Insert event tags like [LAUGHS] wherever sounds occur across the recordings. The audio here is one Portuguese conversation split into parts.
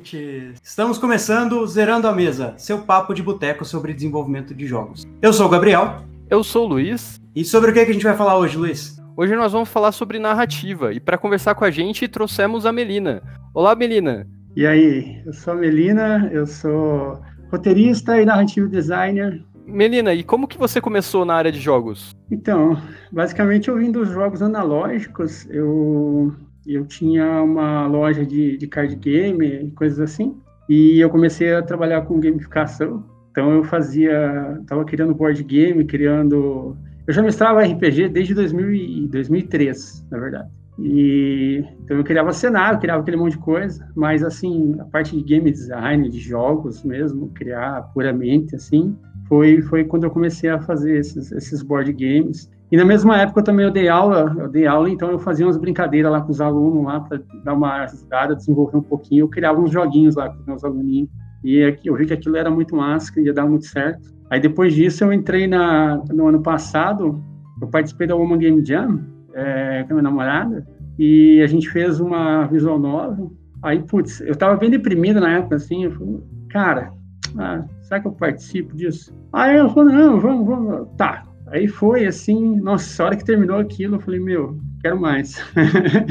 Ouvintes! Estamos começando Zerando a Mesa, seu papo de boteco sobre desenvolvimento de jogos. Eu sou o Gabriel. Eu sou o Luiz. E sobre o que, é que a gente vai falar hoje, Luiz? Hoje nós vamos falar sobre narrativa. E para conversar com a gente, trouxemos a Melina. Olá, Melina. E aí, eu sou a Melina, eu sou roteirista e narrativo designer. Melina, e como que você começou na área de jogos? Então, basicamente eu vim dos jogos analógicos. Eu eu tinha uma loja de, de card game, coisas assim, e eu comecei a trabalhar com gamificação. Então eu fazia, estava criando board game, criando. Eu já mestrava RPG desde 2000 2003, na verdade. E então eu criava cenário, criava aquele monte de coisa, mas assim, a parte de game design, de jogos mesmo, criar puramente assim, foi foi quando eu comecei a fazer esses, esses board games. E na mesma época também eu dei aula, eu dei aula, então eu fazia umas brincadeiras lá com os alunos lá para dar uma ajudada, desenvolver um pouquinho. Eu criava uns joguinhos lá com os meus aluninhos. E eu vi que aquilo era muito massa, que ia dar muito certo. Aí depois disso eu entrei na, no ano passado, eu participei da Woman Game Jam é, com a minha namorada e a gente fez uma visual novel. Aí, putz, eu tava bem deprimido na época, assim, eu falei, cara, ah, será que eu participo disso? Aí eu falei, não, vamos, vamos, tá, Aí foi assim, nossa, a hora que terminou aquilo, eu falei, meu, quero mais.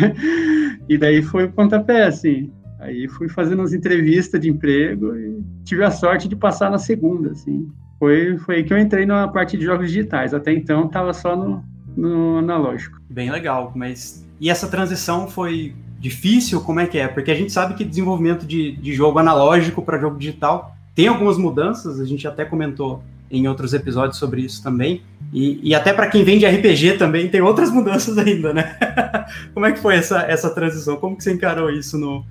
[LAUGHS] e daí foi o pontapé, assim. Aí fui fazendo umas entrevistas de emprego e tive a sorte de passar na segunda, assim. Foi, foi aí que eu entrei na parte de jogos digitais. Até então estava só no, no analógico. Bem legal, mas e essa transição foi difícil? Como é que é? Porque a gente sabe que desenvolvimento de, de jogo analógico para jogo digital tem algumas mudanças, a gente até comentou em outros episódios sobre isso também. E, e até para quem vem de RPG também tem outras mudanças ainda, né? [LAUGHS] Como é que foi essa, essa transição? Como que você encarou isso no,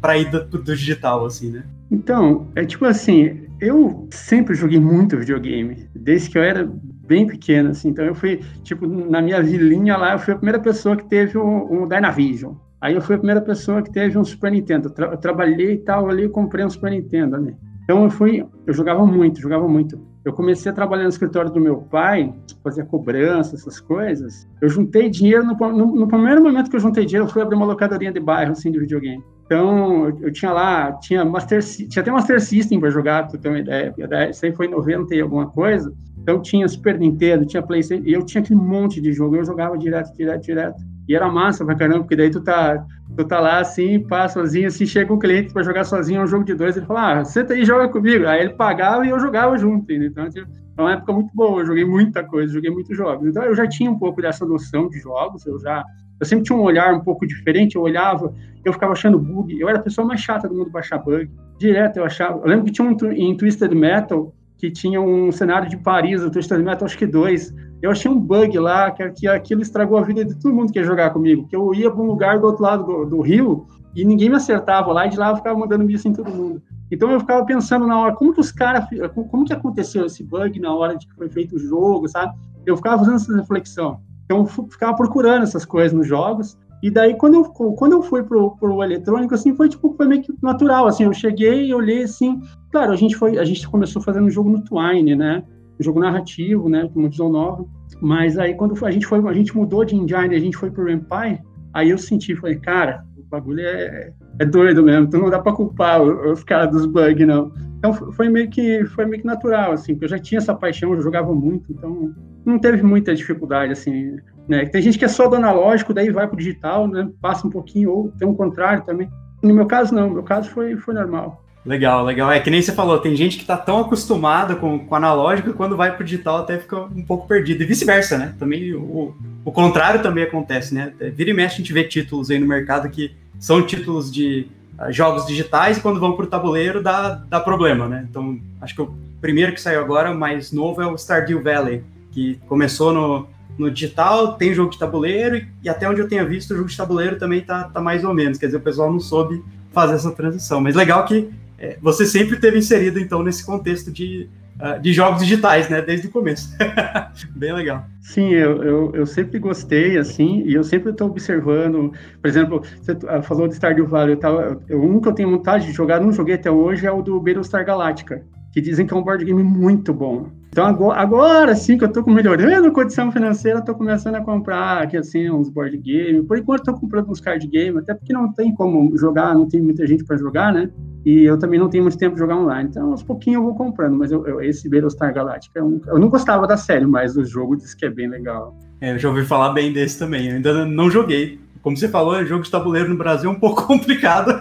para ir do, do, digital, assim, né? Então, é tipo assim, eu sempre joguei muito videogame, desde que eu era bem pequeno, assim. Então eu fui, tipo, na minha vilinha lá, eu fui a primeira pessoa que teve um, um Dynavision. Aí eu fui a primeira pessoa que teve um Super Nintendo. Tra eu trabalhei e tal ali comprei um Super Nintendo, né? Então eu fui, eu jogava muito, jogava muito. Eu comecei a trabalhar no escritório do meu pai, fazia cobrança, essas coisas. Eu juntei dinheiro, no, no, no, primeiro momento que eu juntei dinheiro, eu fui abrir uma locadorinha de bairro, assim, de videogame. Então, eu, tinha lá, tinha Master tinha até Master System para jogar, pra ter uma ideia. Isso aí foi em 90 e alguma coisa. Então, tinha Super Nintendo, tinha PlayStation, e eu tinha aquele monte de jogo, eu jogava direto, direto, direto. E era massa pra caramba, porque daí tu tá, tu tá lá assim, passa sozinho, assim, chega um cliente para jogar sozinho, é um jogo de dois, ele fala, ah, senta aí e joga comigo. Aí ele pagava e eu jogava junto, entendeu? Então, foi uma época muito boa, eu joguei muita coisa, joguei muitos jogos. Então, eu já tinha um pouco dessa noção de jogos, eu já. Eu sempre tinha um olhar um pouco diferente, eu olhava, eu ficava achando bug, eu era a pessoa mais chata do mundo baixar bug. Direto eu achava. Eu lembro que tinha um em Twisted Metal que tinha um cenário de Paris, o Twisted Metal, acho que dois eu achei um bug lá, que, que aquilo estragou a vida de todo mundo que ia jogar comigo. Que eu ia para um lugar do outro lado do, do, rio e ninguém me acertava lá, e de lá eu ficava mandando missa em todo mundo. Então eu ficava pensando na hora, como que os caras, como que aconteceu esse bug na hora de que foi feito o jogo, sabe? Eu ficava fazendo essa reflexão. Então eu ficava procurando essas coisas nos jogos. E daí, quando eu, quando eu fui pro, pro eletrônico, assim, foi tipo, foi meio que natural, assim, eu cheguei olhei, assim, claro, a gente foi, a gente começou fazendo um jogo no Twine, né, jogo narrativo, né, com uma visão nova. Mas aí quando a gente foi, a gente mudou de engine, a gente foi pro Empire, aí eu senti, falei, cara, o bagulho é, é doido mesmo, então não dá para culpar os caras dos bugs, não. Então foi meio que foi meio que natural, assim, porque eu já tinha essa paixão, eu jogava muito, então não teve muita dificuldade, assim, né? Tem gente que é só do analógico, daí vai pro digital, né? Passa um pouquinho, ou tem um contrário também. No meu caso, não, no meu caso foi, foi normal. Legal, legal. É que nem você falou, tem gente que está tão acostumada com, com analógico que quando vai para o digital até fica um pouco perdido. E vice-versa, né? Também o, o contrário também acontece, né? Vira e mexe a gente vê títulos aí no mercado que são títulos de uh, jogos digitais e quando vão para o tabuleiro dá, dá problema, né? Então, acho que o primeiro que saiu agora, mais novo, é o Stardew Valley, que começou no, no digital, tem jogo de tabuleiro e, e até onde eu tenha visto, o jogo de tabuleiro também tá, tá mais ou menos. Quer dizer, o pessoal não soube fazer essa transição. Mas legal que é, você sempre teve inserido, então, nesse contexto de, uh, de jogos digitais, né? Desde o começo. [LAUGHS] Bem legal. Sim, eu, eu, eu, sempre gostei, assim, e eu sempre estou observando. Por exemplo, você falou de Stardew Valley, eu tava, eu, um que eu tenho vontade de jogar, não joguei até hoje, é o do Battlestar Galactica. Que dizem que é um board game muito bom. Então agora, agora sim que eu estou melhorando a condição financeira, estou começando a comprar aqui assim uns board game. Por enquanto estou comprando uns card game, até porque não tem como jogar, não tem muita gente para jogar, né? E eu também não tenho muito tempo de jogar online. Então aos pouquinhos eu vou comprando, mas eu, eu, esse Battlestar Galactica, eu, eu, não gostava da série, mas o jogo diz que é bem legal. É, eu já ouvi falar bem desse também. Eu ainda não joguei, como você falou, jogo de tabuleiro no Brasil é um pouco [LAUGHS] complicado,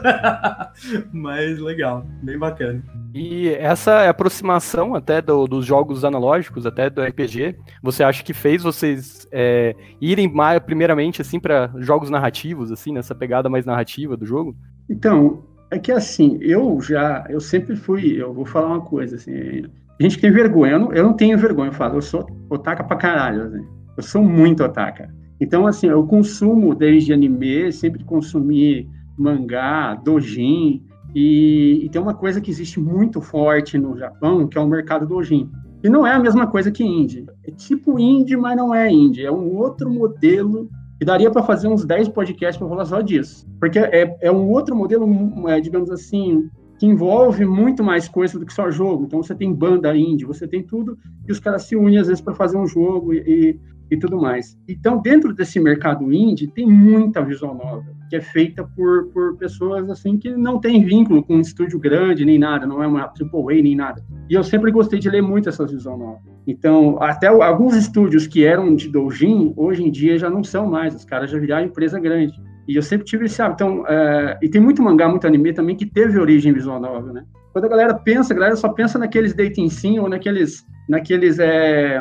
mas legal, bem bacana. E essa aproximação até do, dos jogos analógicos, até do RPG, você acha que fez vocês é, irem mais, primeiramente assim para jogos narrativos, assim, nessa pegada mais narrativa do jogo? Então, é que assim, eu já, eu sempre fui, eu vou falar uma coisa assim, a gente tem vergonha, eu não, eu não tenho vergonha, eu falo, eu sou otaka pra caralho, assim, eu sou muito otaka. Então, assim, eu consumo desde anime, sempre consumi mangá, dojin, e, e, tem uma coisa que existe muito forte no Japão, que é o mercado dojin. E não é a mesma coisa que indie. É tipo indie, mas não é indie. É um outro modelo que daria para fazer uns 10 podcasts para falar só disso. Porque é, é um outro modelo, é, digamos assim, que envolve muito mais coisa do que só jogo. Então você tem banda indie, você tem tudo, e os caras se unem às vezes para fazer um jogo e, e tudo mais. Então, dentro desse mercado indie, tem muita visual novel, que é feita por, por pessoas assim que não tem vínculo com um estúdio grande nem nada, não é uma AAA nem nada. E eu sempre gostei de ler muito essas visual novel. Então, até alguns estúdios que eram de doujin, hoje em dia já não são mais, os caras já viraram empresa grande. E eu sempre tive esse hábito. Então, é, e tem muito mangá, muito anime também que teve origem visual novel, né? Quando a galera pensa, a galera só pensa naqueles dating sim ou naqueles, naqueles é,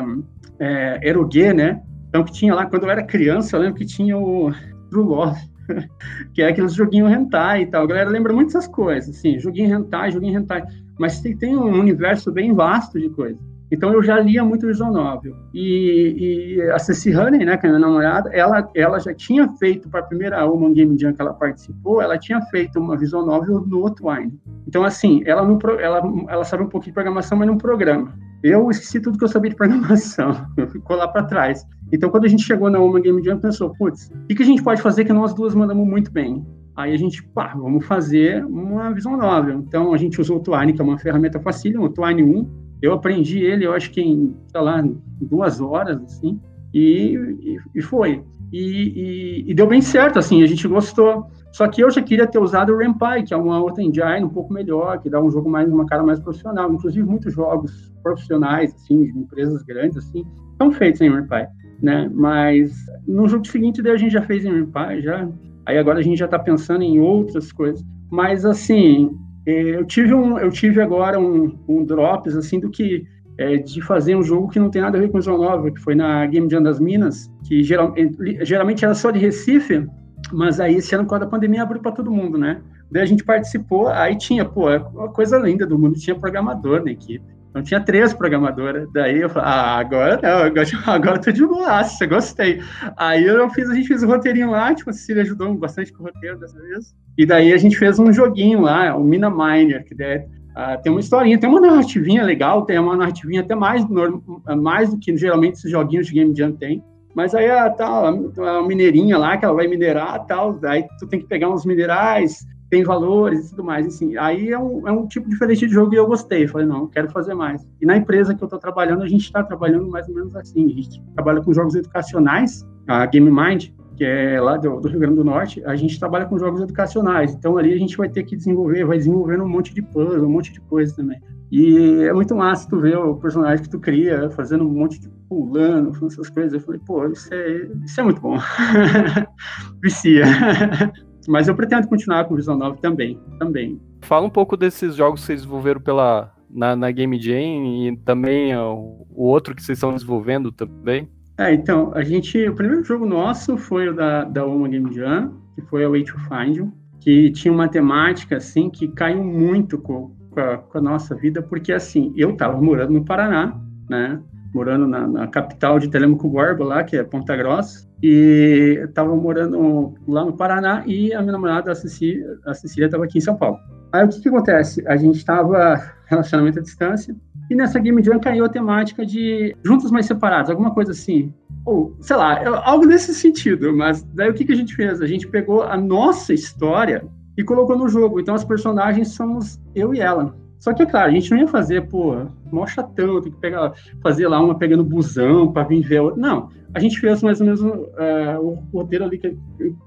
é, erogue, né? Então, que tinha lá, quando eu era criança, eu lembro que tinha o True Love, [LAUGHS] que é aqueles joguinhos hentai e tal. A galera lembra muito dessas coisas, assim, joguinho hentai, joguinho hentai. Mas tem, tem um universo bem vasto de coisas. Então eu já lia muito visual novel. E, e a Ceci Honey, né, que é minha namorada, ela, ela já tinha feito, para a primeira Human Game Jam que ela participou, ela tinha feito uma visual novel no Outwine. Então, assim, ela, não, ela, ela sabe um pouquinho de programação, mas não programa. Eu esqueci tudo que eu sabia de programação, [LAUGHS] ficou lá para trás. Então, quando a gente chegou na Uma Game Jam, pensou, putz, o que, a gente pode fazer que nós duas mandamos muito bem? Aí a gente, pá, vamos fazer uma visão nova. Então, a gente usou o Twine, que é uma ferramenta facílima, o Twine 1. Eu aprendi ele, eu acho que em, sei lá, duas horas, assim, e, e, e foi. E, e, deu bem certo, assim, a gente gostou. Só que eu já queria ter usado o Rampai, que é uma outra engine um pouco melhor, que dá um jogo mais uma cara mais profissional. Inclusive, muitos jogos profissionais, assim, de empresas grandes, assim, são feitos em Rampai, né? Mas no jogo seguinte, daí a gente já fez em Rampai, já. Aí agora a gente já está pensando em outras coisas. Mas, assim, eu tive, um, eu tive agora um, um drops, assim, do que é, de fazer um jogo que não tem nada a ver com o João Nova, que foi na Game Jam das Minas, que geral, geralmente era só de Recife, mas aí esse ano, com a pandemia, abriu para todo mundo, né? Daí a gente participou, aí tinha, pô, é uma coisa linda do mundo, tinha programador na equipe. Então tinha três programadoras. Daí eu falei, ah, agora não, [LAUGHS] agora, eu tô de boaça, gostei. Aí eu fiz, a gente fez o um roteirinho lá, tipo, a Cecília ajudou bastante com o roteiro dessa vez. E daí a gente fez um joguinho lá, o Mina Miner, que daí, uh, tem uma historinha, tem uma narrativinha legal, tem uma narrativinha até mais, mais do que geralmente esses joguinhos de Game Jam tem. Mas aí a, tal, a mineirinha lá, que ela vai minerar tal, daí tu tem que pegar uns minerais, tem valores e tudo mais, assim. Aí é um, é um tipo diferente de jogo e eu gostei. Falei, não, quero fazer mais. E na empresa que eu estou trabalhando, a gente está trabalhando mais ou menos assim. A gente trabalha com jogos educacionais, a Game Mind, que é lá do, do, Rio Grande do Norte, a gente trabalha com jogos educacionais. Então ali a gente vai ter que desenvolver, vai desenvolvendo um monte de puzzle, um monte de coisa também. E é muito massa tu ver o personagem que tu cria, fazendo um monte de pulando, fazendo essas coisas. Eu falei, pô, isso é, isso é muito bom. [LAUGHS] Vicia. [LAUGHS] Mas eu pretendo continuar com Visão Nova também, também. Fala um pouco desses jogos que vocês desenvolveram pela, na, na Game Jam e também ó, o outro que vocês estão desenvolvendo também. É, então, a gente, o primeiro jogo nosso foi o da, da Uma Game Jam, que foi a Way to Find You, que tinha uma temática, assim, que caiu muito com, com, a, com a nossa vida, porque, assim, eu estava morando no Paraná, né, morando na, na capital de Telemaco Borba, lá, que é Ponta Grossa, e estava morando lá no Paraná e a minha namorada, a Cecília, estava aqui em São Paulo. Aí o que, que acontece? A gente estava relacionamento à distância e nessa Game Jam caiu a temática de juntos mais separados, alguma coisa assim. Ou, sei lá, algo nesse sentido, mas daí o que, que a gente fez? A gente pegou a nossa história e colocou no jogo. Então, as personagens somos eu e ela. Só que, é claro, a gente não ia fazer, pô, mó chatão, tem que pegar, fazer lá uma pegando busão para vir ver. Não, a gente fez mais ou menos uh, o roteiro ali que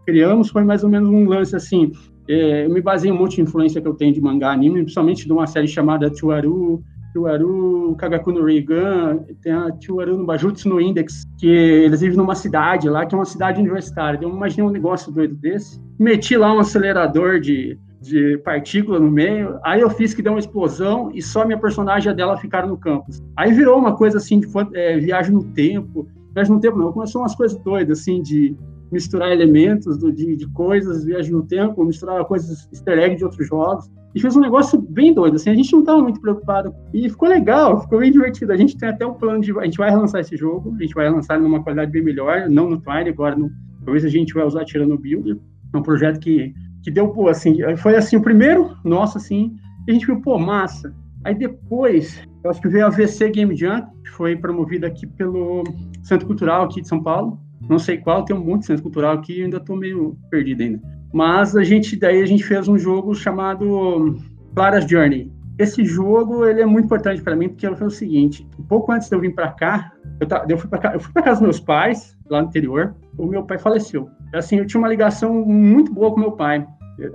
criamos foi mais ou menos um lance assim. É, eu me baseei um monte de influência que eu tenho de mangá anime, principalmente de uma série chamada Tuaru, Tuaru Kagaku no Reigan, tem a Tuaru no Bajutsu no Index, que eles vivem numa cidade lá, que é uma cidade universitária. Eu imaginei um negócio doido desse. Meti lá um acelerador de, de partícula no meio, aí eu fiz que deu uma explosão e só minha personagem e a dela ficaram no campus. Aí virou uma coisa assim de é, viagem no tempo, viagem no tempo não, começou umas coisas doidas assim de misturar elementos do, de, de coisas, viagem no tempo, misturar coisas easter egg de outros jogos. E fez um negócio bem doido, assim, a gente não estava muito preocupado, e ficou legal, ficou bem divertido, a gente tem até um plano de, a gente vai relançar esse jogo, a gente vai lançar numa qualidade bem melhor, não no Twine, agora no, talvez a gente vai usar tirando o Builder, é um projeto que, que deu, pô, assim, foi assim, o primeiro, nosso, assim, e a gente viu, pô, massa, aí depois, eu acho que veio a VC Game Jam, que foi promovida aqui pelo Centro Cultural aqui de São Paulo, não sei qual, tem um monte de centro cultural aqui, eu ainda estou meio perdido ainda. Mas a gente daí a gente fez um jogo chamado Clara's Journey. Esse jogo ele é muito importante para mim porque foi o seguinte: um pouco antes de eu vir para cá, eu, eu fui para casa dos meus pais lá no interior. O meu pai faleceu. Assim, eu tinha uma ligação muito boa com meu pai.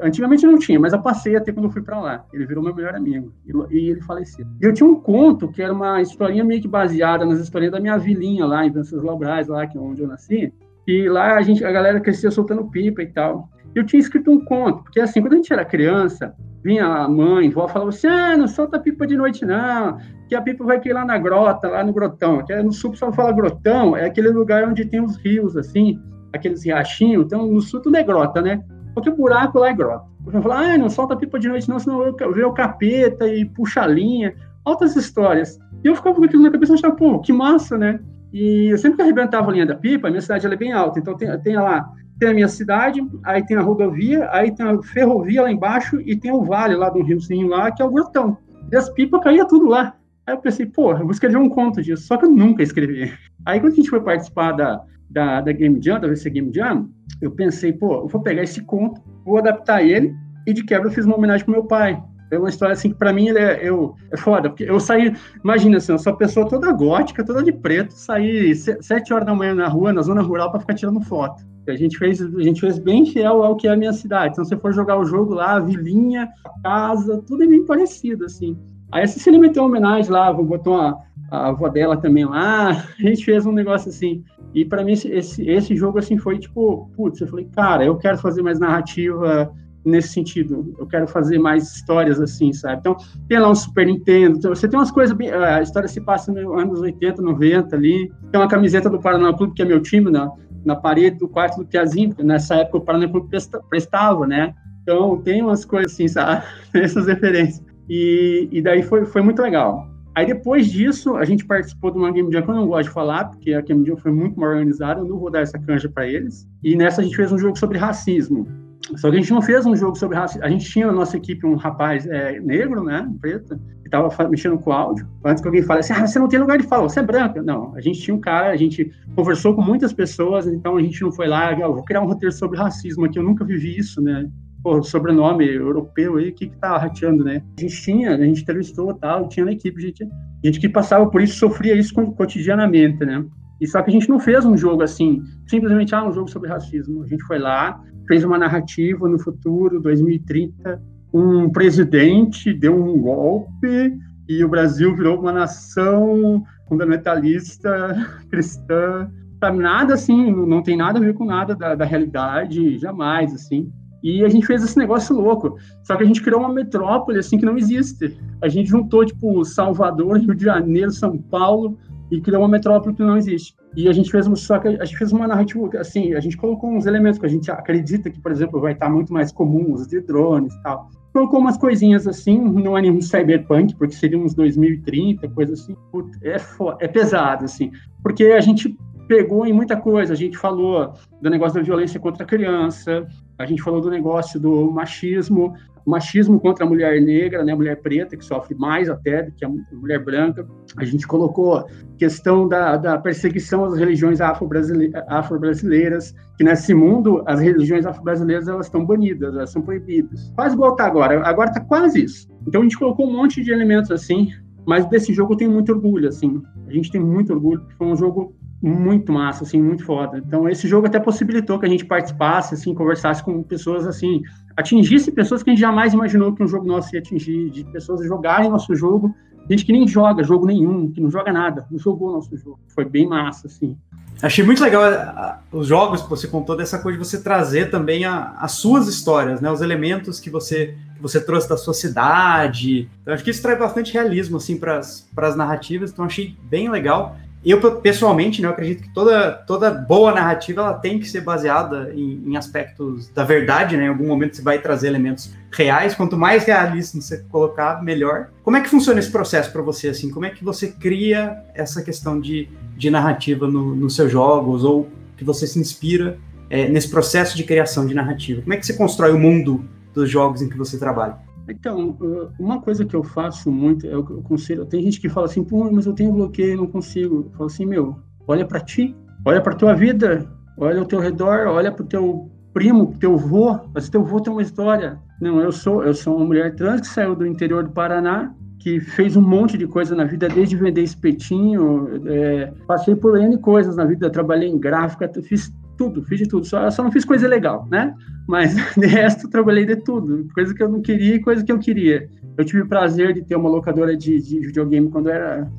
Antigamente não tinha, mas eu passei a quando eu fui para lá. Ele virou meu melhor amigo e, ele faleceu. E eu tinha um conto que era uma historinha meio que baseada nas histórias da minha vilinha lá em Venceslau Braz, lá que é onde eu nasci. E lá a gente, a galera crescia soltando pipa e tal eu tinha escrito um conto, porque assim, quando a gente era criança, vinha a mãe, a avó, falava assim, ah, não solta pipa de noite não, que a pipa vai cair lá na grota, lá no grotão, que no sul só fala grotão, é aquele lugar onde tem os rios, assim, aqueles riachinhos, então no sul tudo é grota, né? Porque o buraco lá é grota. Eu falava, ah, não solta pipa de noite não, senão eu vejo o capeta e puxa a linha, altas histórias. E eu ficava com aquilo na cabeça e achava, pô, que massa, né? E eu sempre que arrebentava a linha da pipa, a minha cidade é bem alta, então tem, tem lá tem a minha cidade, aí tem a rodovia, aí tem a ferrovia lá embaixo e tem o vale lá do riozinho lá, que é o grotão. E as pipas caíam tudo lá. Aí eu pensei, pô, eu vou escrever um conto disso, só que eu nunca escrevi. Aí quando a gente foi participar da, da, da Game Jam, da VC Game Jam, eu pensei, pô, eu vou pegar esse conto, vou adaptar ele, e de quebra eu fiz uma homenagem pro meu pai. É uma história assim que para mim ele é, eu, é foda, porque eu saí, imagina assim, eu sou uma pessoa toda gótica, toda de preto, saí sete horas da manhã na rua, na zona rural, para ficar tirando foto. A gente fez, a gente fez bem fiel ao que é a minha cidade. Então, se você for jogar o jogo lá, a vilinha, a casa, tudo é bem parecido, assim. Aí a Cecília meteu uma homenagem lá, botou uma, a avó dela também lá, [LAUGHS] a gente fez um negócio assim. E para mim, esse, esse, jogo, assim, foi tipo, putz, eu falei, cara, eu quero fazer mais narrativa nesse sentido, eu quero fazer mais histórias assim, sabe? Então, tem lá um Super Nintendo, então, você tem umas coisas, bem, a história se passa nos anos 80, 90 ali, tem uma camiseta do Paraná Clube, que é meu time, né? na parede do quarto do Piazinho, nessa época o Paraná prestava, né? Então tem umas coisas assim, sabe? [LAUGHS] Essas referências. E, e daí foi, foi muito legal. Aí depois disso, a gente participou de uma Game Jam que eu não gosto de falar, porque a Game Jam foi muito mal organizada, eu não vou dar essa canja para eles. E nessa a gente fez um jogo sobre racismo. Só que a gente não fez um jogo sobre racismo. A gente tinha na nossa equipe um rapaz é, negro, né, preto, que estava mexendo com áudio. Antes que alguém fale assim, ah, você não tem lugar de fala, você é branca. Não, a gente tinha um cara, a gente conversou com muitas pessoas, então a gente não foi lá, ah, vou criar um roteiro sobre racismo aqui, eu nunca vivi isso, né? Sobrenome europeu aí, o que que tá rateando, né? A gente tinha, a gente entrevistou tal, tinha na equipe, gente, gente que passava por isso, sofria isso cotidianamente, né? E só que a gente não fez um jogo assim, simplesmente, ah, um jogo sobre racismo. A gente foi lá, fez uma narrativa no futuro, 2030, um presidente deu um golpe e o Brasil virou uma nação fundamentalista [LAUGHS] cristã. Nada assim, não tem nada a ver com nada da, da realidade, jamais, assim. E a gente fez esse negócio louco. Só que a gente criou uma metrópole assim que não existe. A gente juntou tipo Salvador, Rio de Janeiro, São Paulo, e criou uma metrópole que não existe. E a gente fez uma, só que a gente fez uma narrativa, assim, a gente colocou uns elementos que a gente acredita que, por exemplo, vai estar muito mais comum, os de drones e tal. Colocou umas coisinhas assim, não é nenhum cyberpunk, porque seria uns 2030, coisa assim. É, é pesado, assim. Porque a gente pegou em muita coisa. A gente falou do negócio da violência contra a criança, a gente falou do negócio do machismo, machismo contra a mulher negra, né, a mulher preta, que sofre mais até do que a mulher branca. A gente colocou questão da, da perseguição às religiões afro-brasileiras, que nesse mundo as religiões afro-brasileiras elas estão banidas, elas são proibidas. Quase igual tá agora, agora tá quase isso. Então a gente colocou um monte de elementos assim, mas desse jogo eu tenho muito orgulho, assim. A gente tem muito orgulho, porque foi um jogo muito massa, assim, muito foda. Então, esse jogo até possibilitou que a gente participasse, assim, conversasse com pessoas, assim, atingisse pessoas que a gente jamais imaginou que um jogo nosso ia atingir, de pessoas jogarem nosso jogo, gente que nem joga jogo nenhum, que não joga nada, não jogou nosso jogo. Foi bem massa, assim. Achei muito legal os jogos que você contou dessa coisa de você trazer também a, as suas histórias, né? Os elementos que você, que você trouxe da sua cidade. Então, acho que isso traz bastante realismo, assim, para as narrativas. Então, achei bem legal eu pessoalmente, né, eu acredito que toda, toda boa narrativa ela tem que ser baseada em, em, aspectos da verdade, né? Em algum momento você vai trazer elementos reais. Quanto mais realista você colocar, melhor. Como é que funciona esse processo para você? Assim, como é que você cria essa questão de, de narrativa no, nos seus jogos ou que você se inspira é, nesse processo de criação de narrativa? Como é que você constrói o mundo dos jogos em que você trabalha? Então, uma coisa que eu faço muito, é o conselho. Tem gente que fala assim, pô, mas eu tenho bloqueio, não consigo. Eu falo assim, meu, olha para ti, olha para tua vida, olha ao teu redor, olha para o teu primo, teu avô, mas teu avô tem uma história. Não, eu sou, eu sou uma mulher trans que saiu do interior do Paraná, que fez um monte de coisa na vida, desde vender espetinho, é, passei por N coisas na vida, trabalhei em gráfica, fiz tudo, fiz de tudo, só, só não fiz coisa legal, né? Mas [LAUGHS] de resto trabalhei de tudo, coisa que eu não queria e coisa que eu queria. Eu tive o prazer de ter uma locadora de, de videogame quando eu era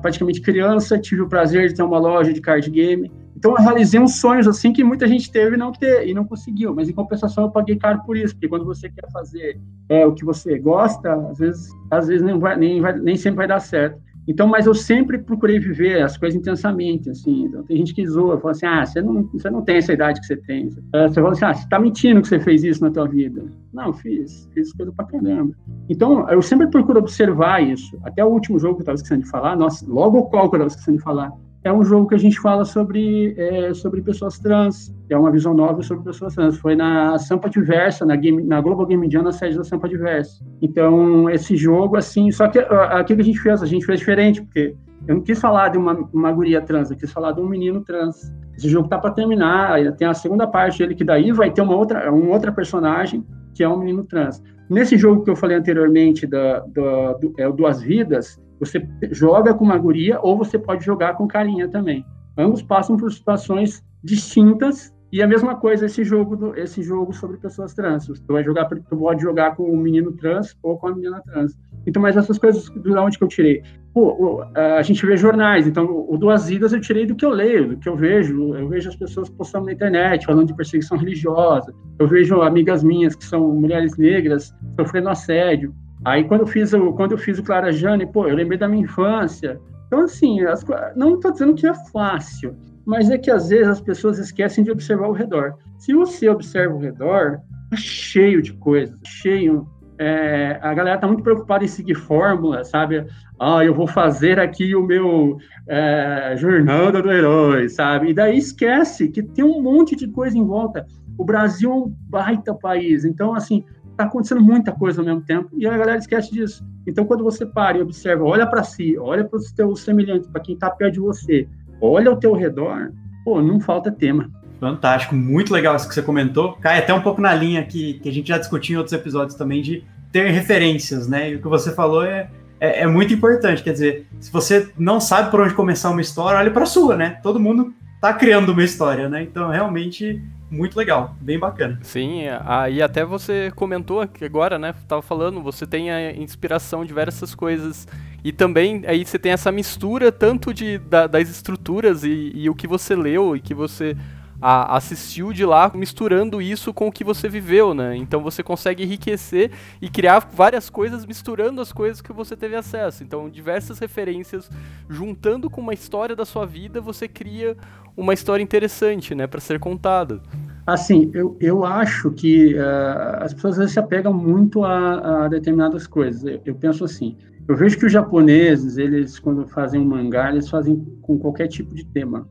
praticamente criança, tive o prazer de ter uma loja de card game. Então eu realizei uns sonhos assim que muita gente teve não, ter, e não conseguiu, mas em compensação eu paguei caro por isso, porque quando você quer fazer é, o que você gosta, às vezes, às vezes nem, vai, nem, vai, nem sempre vai dar certo. Então, mas eu sempre procurei viver as coisas intensamente, assim. Então, tem gente que zoa, fala assim, ah, você não, você não tem essa idade que você tem. Você fala assim, ah, você tá mentindo que você fez isso na tua vida. Não, fiz, fiz coisa pra caramba. Então, eu sempre procuro observar isso. Até o último jogo que eu tava esquecendo de falar, nossa, logo o qual que eu tava esquecendo de falar, é um jogo que a gente fala sobre, é, sobre pessoas trans, é uma visão nova sobre pessoas trans. Foi na Sampa Diversa, na, game, na Global Game Jam, na sede da Sampa Diversa. Então, esse jogo, assim, só que aquilo que a gente fez, a gente fez diferente, porque eu não quis falar de uma, uma guria trans, eu quis falar de um menino trans. Esse jogo tá para terminar, tem a segunda parte dele, que daí vai ter uma outra, um outra personagem, que é um menino trans. Nesse jogo que eu falei anteriormente, da, da, do, é Duas Vidas, você joga com uma guria ou você pode jogar com carinha também. Ambos passam por situações distintas e a mesma coisa esse jogo do, esse jogo sobre pessoas trans. Você vai jogar, tu pode jogar com o menino trans ou com a menina trans. Então, mas essas coisas, de onde que eu tirei? Pô, a gente vê jornais, então o Duas Vidas eu tirei do que eu leio, do que eu vejo. Eu vejo as pessoas postando na internet, falando de perseguição religiosa. Eu vejo amigas minhas que são mulheres negras sofrendo assédio. Aí quando eu fiz o, quando eu fiz o Clara Jane, pô, eu lembrei da minha infância. Então, assim, as, não estou dizendo que é fácil, mas é que às vezes as pessoas esquecem de observar o redor. Se você observa o redor, tá cheio de coisas, cheio. É, a galera tá muito preocupada em seguir fórmula, sabe? Ah, eu vou fazer aqui o meu é, jornada do herói, sabe? E daí esquece que tem um monte de coisa em volta. O Brasil é um baita país, então assim está acontecendo muita coisa ao mesmo tempo e a galera esquece disso. Então, quando você para e observa, olha para si, olha para os teus semelhantes, para quem está perto de você, olha ao teu redor, pô, não falta tema. Fantástico, muito legal isso que você comentou. Cai até um pouco na linha que, que a gente já discutiu em outros episódios também de ter referências, né? E o que você falou é, é, é muito importante. Quer dizer, se você não sabe por onde começar uma história, olhe para a sua, né? Todo mundo está criando uma história, né? Então, realmente muito legal, bem bacana. Sim, aí até você comentou que agora, né? Tava falando, você tem a inspiração de diversas coisas. E também aí você tem essa mistura tanto de, da, das estruturas e, e, o que você leu e que você a, assistiu de lá, misturando isso com o que você viveu, né? Então você consegue enriquecer e criar várias coisas misturando as coisas que você teve acesso. Então, diversas referências juntando com uma história da sua vida, você cria uma história interessante, né, para ser contada. Assim, eu, eu acho que uh, as pessoas às vezes se apegam muito a, a determinadas coisas. Eu, eu, penso assim, eu vejo que os japoneses, eles quando fazem um mangá, eles fazem com qualquer tipo de tema.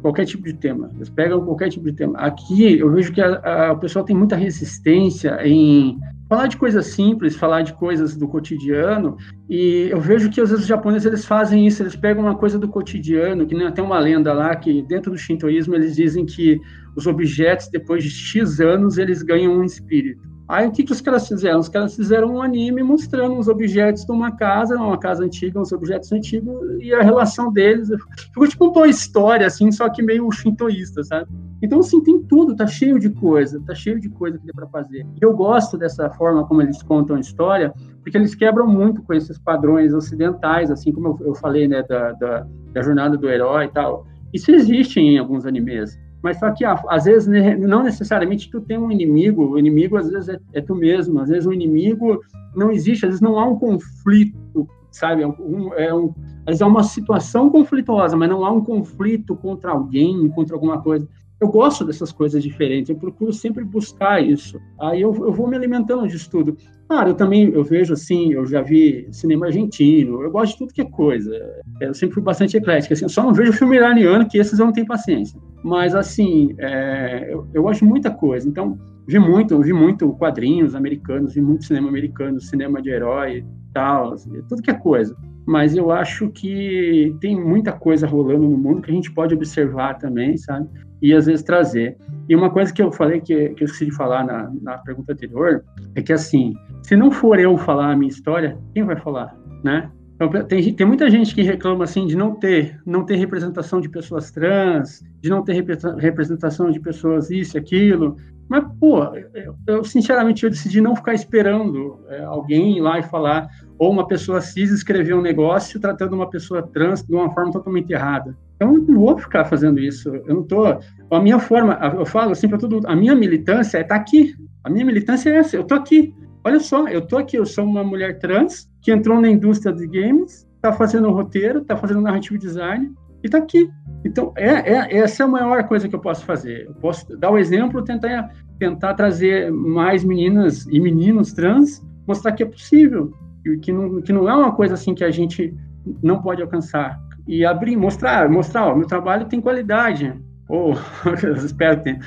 Qualquer tipo de tema. Eles pegam qualquer tipo de tema. Aqui eu vejo que a, a, o pessoal tem muita resistência em falar de coisas simples, falar de coisas do cotidiano, e eu vejo que às vezes os japoneses eles fazem isso, eles pegam uma coisa do cotidiano, que nem tem uma lenda lá que dentro do shintoísmo eles dizem que os objetos depois de X anos eles ganham um espírito. Aí o que, que os caras fizeram? Os caras fizeram um anime mostrando os objetos de uma casa, uma casa antiga, uns objetos antigos, e a relação deles. Ficou tipo uma história, assim, só que meio shintoísta, sabe? Então, assim, tem tudo, tá cheio de coisa, tá cheio de coisa que dá para fazer. E eu gosto dessa forma como eles contam a história, porque eles quebram muito com esses padrões ocidentais, assim como eu, eu falei, né, da, da, da jornada do herói e tal. Isso existe em alguns animes. Mas só que, às vezes, né, não necessariamente tu tem um inimigo, o inimigo, às vezes, é, é tu mesmo. Às vezes, o inimigo não existe, às vezes, não há um conflito, sabe? É um, é um, às vezes, há uma situação conflituosa, mas não há um conflito contra alguém, contra alguma coisa. Eu gosto dessas coisas diferentes, eu procuro sempre buscar isso. Aí eu, eu vou me alimentando de estudo. Claro, eu também eu vejo assim, eu já vi cinema argentino, eu gosto de tudo que é coisa. Eu sempre fui bastante eclético, assim, só não vejo filme iraniano, que esses eu não tenho paciência. Mas assim, é, eu, eu gosto de muita coisa. Então, vi muito, vi muito quadrinhos americanos, vi muito cinema americano, cinema de herói, tal, assim, tudo que é coisa. Mas eu acho que tem muita coisa rolando no mundo que a gente pode observar também, sabe? E às vezes trazer. E uma coisa que eu falei, que, que eu esqueci de falar na, na pergunta anterior, é que assim, se não for eu falar a minha história, quem vai falar, né? Então, tem, tem muita gente que reclama assim de não ter, não ter representação de pessoas trans, de não ter representação de pessoas isso, aquilo. Mas, pô, eu, eu sinceramente eu decidi não ficar esperando é, alguém ir lá e falar, ou uma pessoa cis escrever um negócio tratando uma pessoa trans de uma forma totalmente errada. Então, eu não vou ficar fazendo isso. Eu não tô. A minha forma, eu falo assim para todo a minha militância é estar tá aqui. A minha militância é essa. Eu tô aqui. Olha só, eu tô aqui, eu sou uma mulher trans que entrou na indústria de games, está fazendo roteiro, está fazendo narrative design e está aqui. Então, é, é, essa é a maior coisa que eu posso fazer. Eu posso dar o exemplo, tentar, tentar trazer mais meninas e meninos trans, mostrar que é possível, que não, que não é uma coisa assim que a gente não pode alcançar. E abrir, mostrar, mostrar, ó, meu trabalho tem qualidade. Ou, espero que tenha.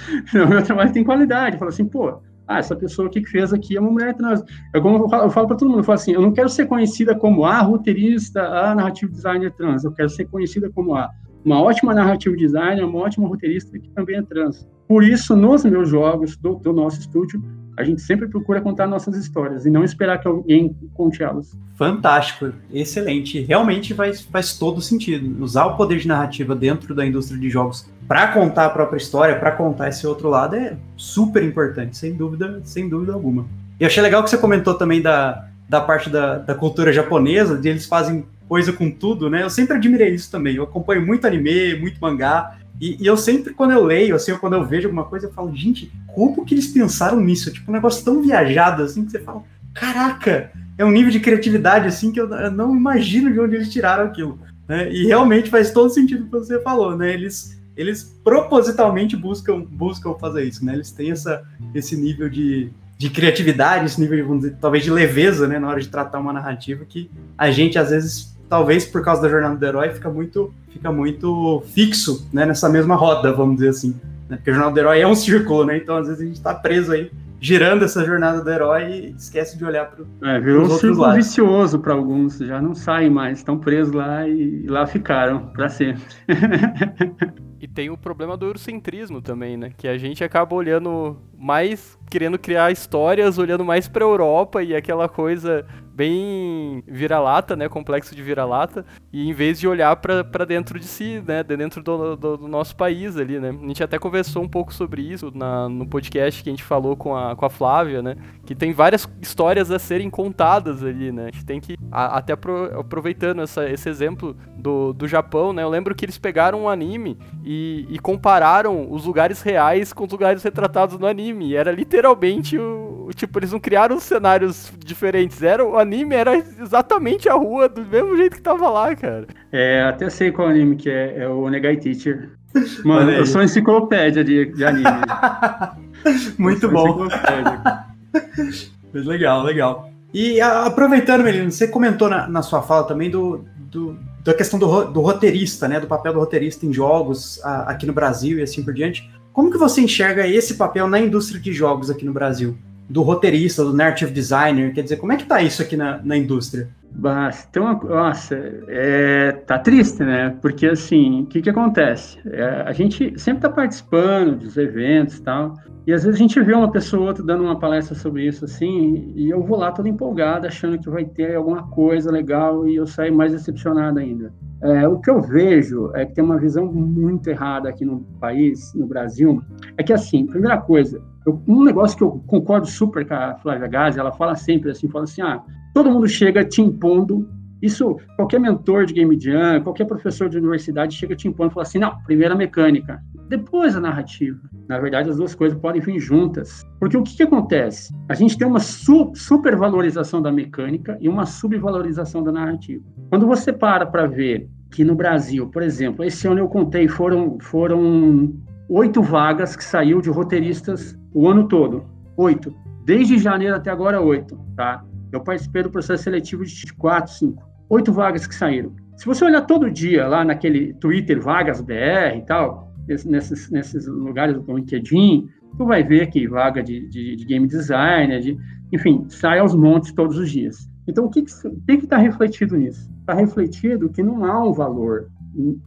meu trabalho tem qualidade. Fala assim, pô, ah, essa pessoa que fez aqui é uma mulher trans. É como eu falo, falo para todo mundo, eu falo assim, eu não quero ser conhecida como a roteirista, a narrative designer trans, eu quero ser conhecida como a uma ótima narrative designer, uma ótima roteirista que também é trans. Por isso, nos meus jogos do, do nosso estúdio, a gente sempre procura contar nossas histórias e não esperar que alguém conte elas. Fantástico, excelente. Realmente faz, faz todo sentido. Usar o poder de narrativa dentro da indústria de jogos para contar a própria história, para contar esse outro lado é super importante, sem dúvida, sem dúvida alguma. E achei legal que você comentou também da, da parte da, da cultura japonesa, de eles fazem coisa com tudo, né? Eu sempre admirei isso também. Eu acompanho muito anime, muito mangá, e, e, eu sempre, quando eu leio, assim, ou quando eu vejo alguma coisa, eu falo, gente, como que eles pensaram nisso? Tipo um negócio tão viajado, assim, que você fala, caraca, é um nível de criatividade, assim, que eu, não imagino de onde eles tiraram aquilo. Né? E realmente faz todo sentido o que você falou, né? Eles eles propositalmente buscam, buscam fazer isso, né? Eles têm essa, esse nível de, de criatividade, esse nível, de, dizer, talvez de leveza, né, na hora de tratar uma narrativa que a gente, às vezes, talvez por causa da jornada do herói, fica muito, fica muito fixo, né, nessa mesma roda, vamos dizer assim. Né? Porque a jornada do herói é um círculo, né? Então, às vezes, a gente está preso aí girando essa jornada do herói e esquece de olhar para é, virou um círculo lados. vicioso para alguns, já não saem mais, estão presos lá e, e lá ficaram para sempre. [LAUGHS] E tem o problema do eurocentrismo também, né? Que a gente acaba olhando mais, querendo criar histórias, olhando mais pra Europa e aquela coisa bem vira-lata, né? Complexo de vira-lata. E em vez de olhar para dentro de si, né? Dentro do, do, do, nosso país ali, né? A gente até conversou um pouco sobre isso na, no podcast que a gente falou com a, com a Flávia, né? Que tem várias histórias a serem contadas ali, né? A gente tem que, a, até pro, aproveitando essa, esse exemplo do, do Japão, né? Eu lembro que eles pegaram um anime e e, compararam os lugares reais com os lugares retratados no anime. E era literalmente o, o. Tipo, eles não criaram cenários diferentes. Era, o anime era exatamente a rua, do mesmo jeito que tava lá, cara. É, até sei qual anime que é. É o Negai Teacher. Mano, eu sou enciclopédia de, de anime. [LAUGHS] Muito bom. [LAUGHS] legal, legal. E a, aproveitando, Melino, você comentou na, na, sua fala também do, do, da questão do, do, roteirista, né? Do papel do roteirista em jogos a, aqui no Brasil e assim por diante. Como que você enxerga esse papel na indústria de jogos aqui no Brasil? Do roteirista, do narrative designer, quer dizer, como é que tá isso aqui na, na indústria? Mas, então, nossa, é, tá triste, né? Porque, assim, o que que acontece? É, a gente sempre tá participando dos eventos e tal, e às vezes a gente vê uma pessoa ou outra dando uma palestra sobre isso, assim, e eu vou lá todo empolgado, achando que vai ter alguma coisa legal, e eu saio mais decepcionado ainda. É, o que eu vejo é que tem uma visão muito errada aqui no país, no Brasil, é que, assim, primeira coisa, eu, um negócio que eu concordo super com a Flávia Gazi, ela fala sempre assim, fala assim, ah, todo mundo chega te impondo, isso, qualquer mentor de Game Jam, qualquer professor de universidade chega te impondo e fala assim, não, primeiro a mecânica, depois a narrativa. Na verdade, as duas coisas podem vir juntas. Porque o que, que acontece? A gente tem uma su supervalorização da mecânica e uma subvalorização da narrativa. Quando você para para ver que no Brasil, por exemplo, esse ano eu contei, foram, foram oito vagas que saiu de roteiristas o ano todo. Oito. Desde janeiro até agora, oito, tá? Eu participei do processo seletivo de quatro, cinco. Oito vagas que saíram. Se você olhar todo dia lá naquele Twitter, vagas BR e tal, nesses, nesses lugares do LinkedIn, tu vai ver que vaga de, de, de game designer, de, enfim, sai aos montes todos os dias. Então, o que está refletido nisso? Está refletido que não há um valor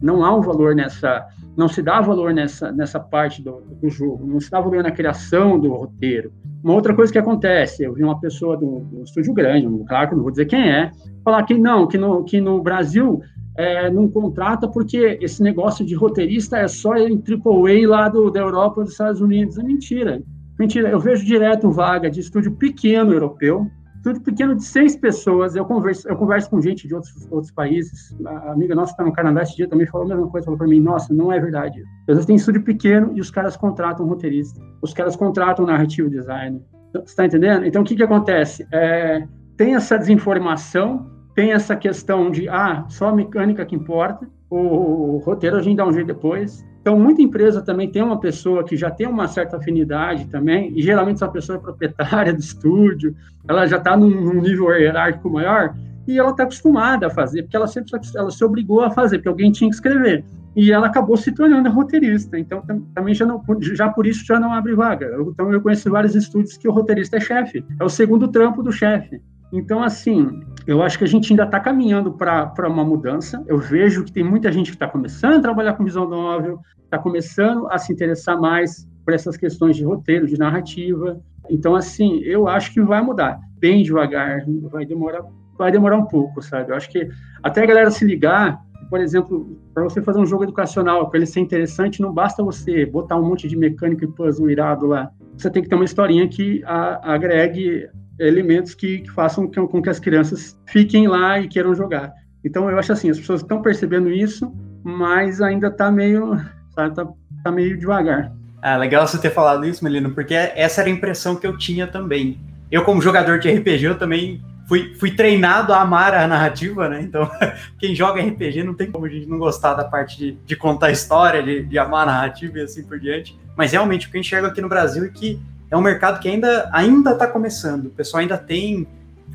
não há um valor nessa, não se dá valor nessa, nessa parte do, do jogo, não se dá valor na criação do roteiro. Uma outra coisa que acontece, eu vi uma pessoa do, do estúdio grande, claro que não vou dizer quem é, falar que não, que no, que no Brasil é, não contrata porque esse negócio de roteirista é só em AAA lá do, da Europa dos Estados Unidos. É mentira. Mentira, eu vejo direto vaga de estúdio pequeno europeu, estúdio pequeno de seis pessoas. Eu converso, eu converso com gente de outros, outros países. A amiga nossa está no Canadá esse dia também falou a mesma coisa. Falou para mim: Nossa, não é verdade. Às vezes tem estúdio pequeno e os caras contratam roteirista, os caras contratam narrativo designer. Você está entendendo? Então, o que, que acontece? É, tem essa desinformação, tem essa questão de, ah, só a mecânica que importa, o, roteiro a gente dá um jeito depois. Então, muita empresa também tem uma pessoa que já tem uma certa afinidade também, e geralmente essa pessoa é proprietária do estúdio, ela já está num, num, nível hierárquico maior, e ela está acostumada a fazer, porque ela sempre ela se obrigou a fazer, porque alguém tinha que escrever. E ela acabou se tornando roteirista, então também já, não, já por isso já não abre vaga. Então eu conheço vários estúdios que o roteirista é chefe, é o segundo trampo do chefe. Então, assim, eu acho que a gente ainda está caminhando para uma mudança. Eu vejo que tem muita gente que está começando a trabalhar com visão novel, está começando a se interessar mais por essas questões de roteiro, de narrativa. Então, assim, eu acho que vai mudar, bem devagar, vai demorar, vai demorar um pouco, sabe? Eu acho que até a galera se ligar, por exemplo, para você fazer um jogo educacional, para ele ser interessante, não basta você botar um monte de mecânica e puzzle irado lá. Você tem que ter uma historinha que agregue elementos que, que façam com, com que as crianças fiquem lá e queiram jogar. Então, eu acho assim, as pessoas estão percebendo isso, mas ainda está meio, [LAUGHS] sabe, tá, tá meio devagar. Ah, legal você ter falado isso, Melino, porque essa era a impressão que eu tinha também. Eu, como jogador de RPG, eu também fui, fui treinado a amar a narrativa, né? Então, [LAUGHS] quem joga RPG não tem como a gente não gostar da parte de, de contar história, de, de amar a narrativa e assim por diante. Mas realmente, o que eu enxergo aqui no Brasil é que é um mercado que ainda ainda está começando. O pessoal ainda tem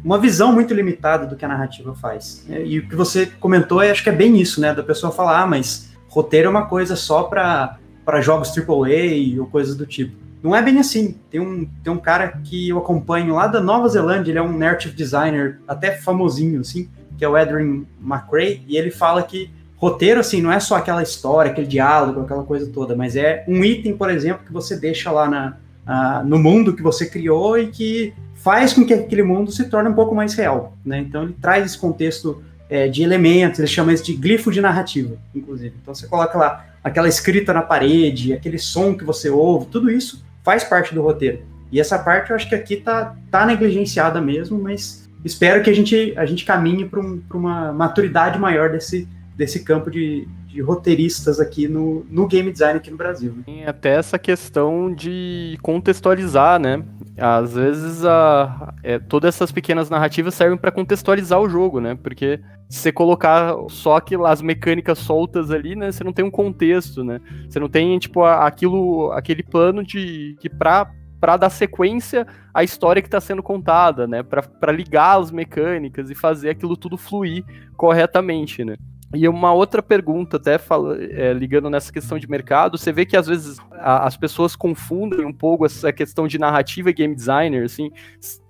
uma visão muito limitada do que a narrativa faz. E o que você comentou, acho que é bem isso, né? Da pessoa falar, ah, mas roteiro é uma coisa só para jogos AAA ou coisas do tipo. Não é bem assim. Tem um, tem um cara que eu acompanho lá da Nova Zelândia, ele é um narrative designer, até famosinho, assim, que é o Edwin McRae, e ele fala que roteiro, assim, não é só aquela história, aquele diálogo, aquela coisa toda, mas é um item, por exemplo, que você deixa lá na, uh, no mundo que você criou e que faz com que aquele mundo se torne um pouco mais real. Né? Então ele traz esse contexto é, de elementos, ele chama isso de glifo de narrativa, inclusive. Então você coloca lá aquela escrita na parede, aquele som que você ouve, tudo isso faz parte do roteiro. E essa parte eu acho que aqui tá, tá negligenciada mesmo, mas espero que a gente, a gente caminhe para um, uma maturidade maior desse, desse campo de, de roteiristas aqui no, no game design aqui no Brasil. Né? Tem até essa questão de contextualizar, né? Às vezes a, é, todas essas pequenas narrativas servem para contextualizar o jogo, né? Porque se você colocar só aquelas mecânicas soltas ali, né? Você não tem um contexto, né? Você não tem, tipo, aquilo, aquele plano de que para para dar sequência à história que está sendo contada, né? Para ligar as mecânicas e fazer aquilo tudo fluir corretamente, né? E uma outra pergunta, até fala, é, ligando nessa questão de mercado, você vê que às vezes a, as pessoas confundem um pouco essa questão de narrativa e game designer, assim,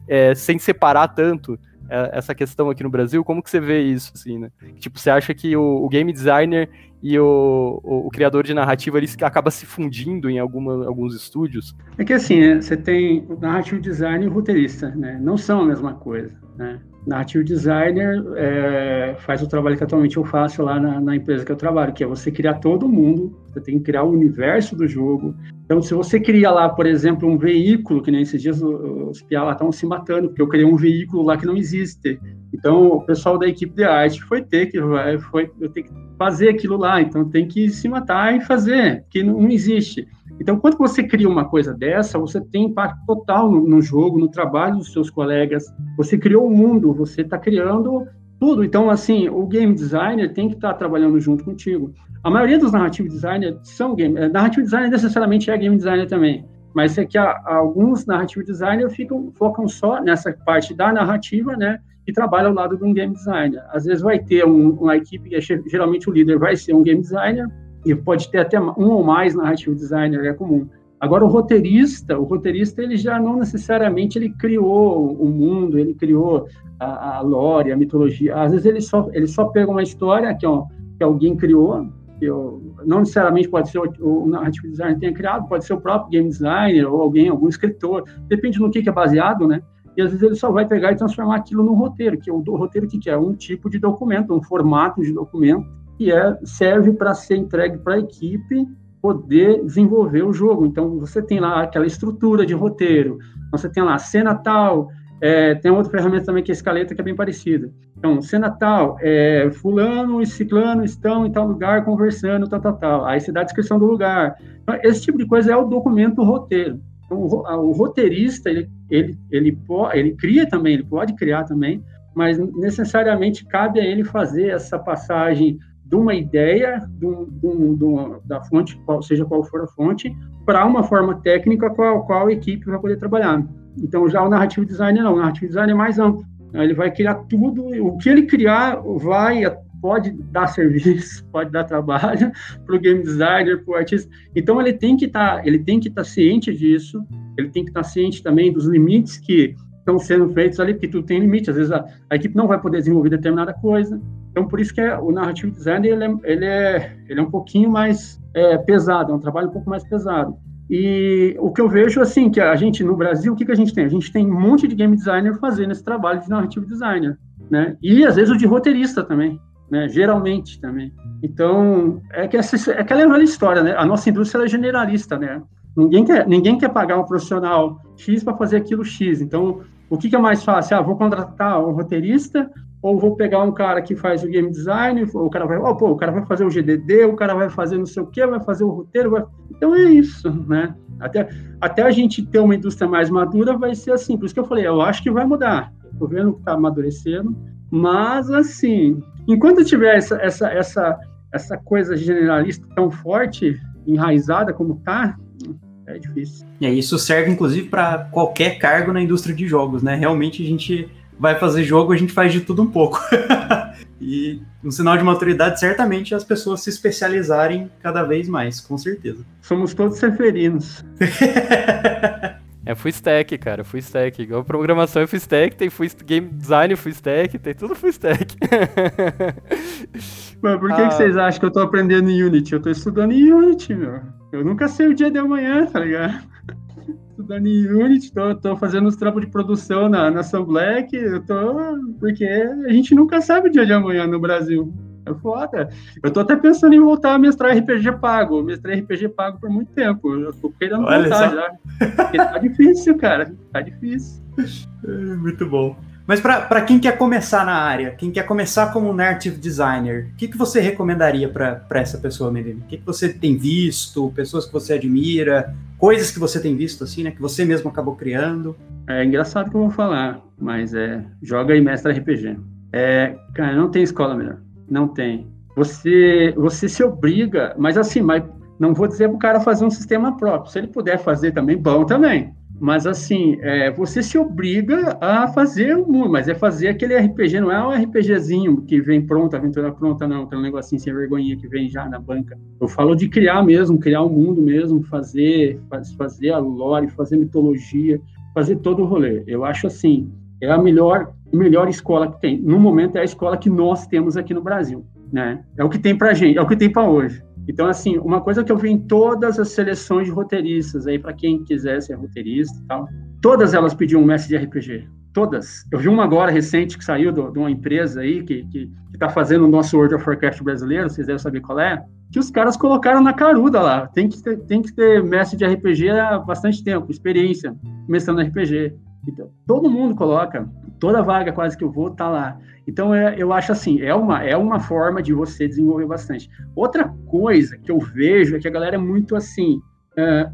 é, sem separar tanto é, essa questão aqui no Brasil. Como que você vê isso, assim, né? Tipo, você acha que o, o game designer e o, o, o, criador de narrativa ele acaba se fundindo em alguma, alguns estúdios? É que assim, né, você tem o narrativo design e o roteirista, né? Não são a mesma coisa, né? Narrative designer é, faz o trabalho que atualmente eu faço lá na, na, empresa que eu trabalho, que é você criar todo mundo, você tem que criar o universo do jogo. Então, se você cria lá, por exemplo, um veículo, que nem esses dias os piá lá estão se matando, porque eu criei um veículo lá que não existe. Então, o pessoal da equipe de arte foi ter que, foi, eu tenho que fazer aquilo lá, então tem que se matar e fazer, que não existe. Então, quando você cria uma coisa dessa, você tem impacto total no, no jogo, no trabalho dos seus colegas. Você criou o um mundo, você está criando tudo. Então, assim, o game designer tem que estar tá trabalhando junto contigo. A maioria dos narrative designers são game. Eh, narrative designer necessariamente é game designer também. Mas é que alguns narrative designers ficam, focam só nessa parte da narrativa, né? E trabalham ao lado de um game designer. Às vezes vai ter um, uma equipe, que é, geralmente o líder vai ser um game designer, e pode ter até um ou mais narrative designer, é comum. Agora, o roteirista, o roteirista, ele já não necessariamente ele criou o mundo, ele criou a, a lore, a mitologia. Às vezes ele só, ele só pega uma história que, ó, que alguém criou, que eu, não necessariamente pode ser o, o narrative designer tenha criado, pode ser o próprio game designer ou alguém, algum escritor, depende no que, que é baseado, né? E às vezes ele só vai pegar e transformar aquilo num roteiro, que é o roteiro que é um tipo de documento, um formato de documento, que é, serve para ser entregue para a equipe poder desenvolver o jogo. Então, você tem lá aquela estrutura de roteiro, você tem lá cena tal, é, tem outra ferramenta também que é a escaleta, que é bem parecida. Então, cena tal, é, fulano e ciclano estão em tal lugar conversando, tal, tal, tal. Aí você dá a descrição do lugar. Então, esse tipo de coisa é o documento do roteiro. Então, o, o roteirista, ele, ele, ele, ele cria também, ele pode criar também, mas necessariamente cabe a ele fazer essa passagem de uma ideia de um, de um, de um, da fonte, qual, seja qual for a fonte, para uma forma técnica com a qual a equipe vai poder trabalhar. Então, já o narrativo design não, o narrativo design é mais amplo. Ele vai criar tudo, o que ele criar vai, pode dar serviço, [LAUGHS] pode dar trabalho [LAUGHS] para o game designer, para o artista. Então, ele tem que estar, tá, ele tem que estar tá ciente disso, ele tem que estar tá ciente também dos limites que estão sendo feitos ali, porque tudo tem limite. Às vezes a, a equipe não vai poder desenvolver determinada coisa. Então, por isso que é, o narrative design ele é, ele é, ele é um pouquinho mais é, pesado, é um trabalho um pouco mais pesado. E o que eu vejo, assim, que a gente, no Brasil, o que, que a gente tem? A gente tem um monte de game designer fazendo esse trabalho de narrative designer, né? E, às vezes, o de roteirista também, né? Geralmente também. Então, é que essa, é aquela velha história, né? A nossa indústria é generalista, né? Ninguém quer, ninguém quer pagar um profissional X para fazer aquilo X. Então, o que, que, é mais fácil? Ah, vou contratar um roteirista ou vou pegar um cara que faz o game design, o cara vai, oh, pô, o cara vai fazer o GDD, o cara vai fazer não sei o que, vai fazer o roteiro, vai... então é isso, né? Até, até a gente ter uma indústria mais madura vai ser assim, por isso que eu falei, eu acho que vai mudar, estou vendo que está amadurecendo, mas assim, enquanto tiver essa, essa, essa, essa coisa generalista tão forte, enraizada como está, é difícil. E isso serve inclusive para qualquer cargo na indústria de jogos, né? Realmente a gente vai fazer jogo, a gente faz de tudo um pouco. [LAUGHS] e um sinal de maturidade, certamente, é as pessoas se especializarem cada vez mais, com certeza. Somos todos seferinos. [LAUGHS] É full stack, cara, full stack. Igual programação é full stack, tem full game design full stack, tem tudo full stack. [LAUGHS] Mas por que, ah. que vocês acham que eu tô aprendendo em Unity? Eu tô estudando em Unity, meu. Eu nunca sei o dia de amanhã, tá ligado? Estudando em Unity, tô, tô fazendo os trampos de produção na, na Sun Black, eu tô, porque a gente nunca sabe o dia de amanhã no Brasil. É foda. Eu tô até pensando em voltar a mestrar RPG pago. Eu mestrei RPG pago por muito tempo. Eu tô querendo Olha voltar só. já. Porque tá difícil, cara. Tá difícil. [LAUGHS] É, muito bom. Mas para quem quer começar na área, quem quer começar como narrative designer, o que, que você recomendaria para essa pessoa, Melina? O que, que você tem visto, pessoas que você admira, coisas que você tem visto, assim, né, que você mesmo acabou criando? É engraçado que eu vou falar, mas é, joga e mestra RPG. É, cara, não tem escola melhor. Não tem. Você, você se obriga, mas assim, mas não vou dizer para o cara fazer um sistema próprio. Se ele puder fazer também, bom também Mas assim, é, você se obriga a fazer o mundo, mas é fazer aquele RPG, não é um RPGzinho que vem pronto, aventura pronta, não, aquele negocinho sem vergonhinha que vem já na banca. Eu falo de criar mesmo, criar o um mundo mesmo, fazer, fazer a lore, fazer mitologia, fazer todo o rolê. Eu acho assim, é a melhor, melhor escola que tem. No momento é a escola que nós temos aqui no Brasil, né? É o que tem pra gente, é o que tem para hoje. Então, assim, uma coisa que eu vi em todas as seleções de roteiristas, aí para quem quiser ser roteirista e tal, todas elas pediam um mestre de RPG. Todas. Eu vi uma agora recente que saiu de uma empresa aí que, que, que tá fazendo o nosso World of Warcraft brasileiro, vocês devem saber qual é, que os caras colocaram na caruda lá. Tem que ter, tem que ter mestre de RPG há bastante tempo, experiência, mestrando RPG. Então, todo mundo coloca, toda vaga quase que eu vou tá lá. Então, é, eu acho assim, é uma, é uma forma de você desenvolver bastante. Outra coisa que eu vejo é que a galera é muito assim, é.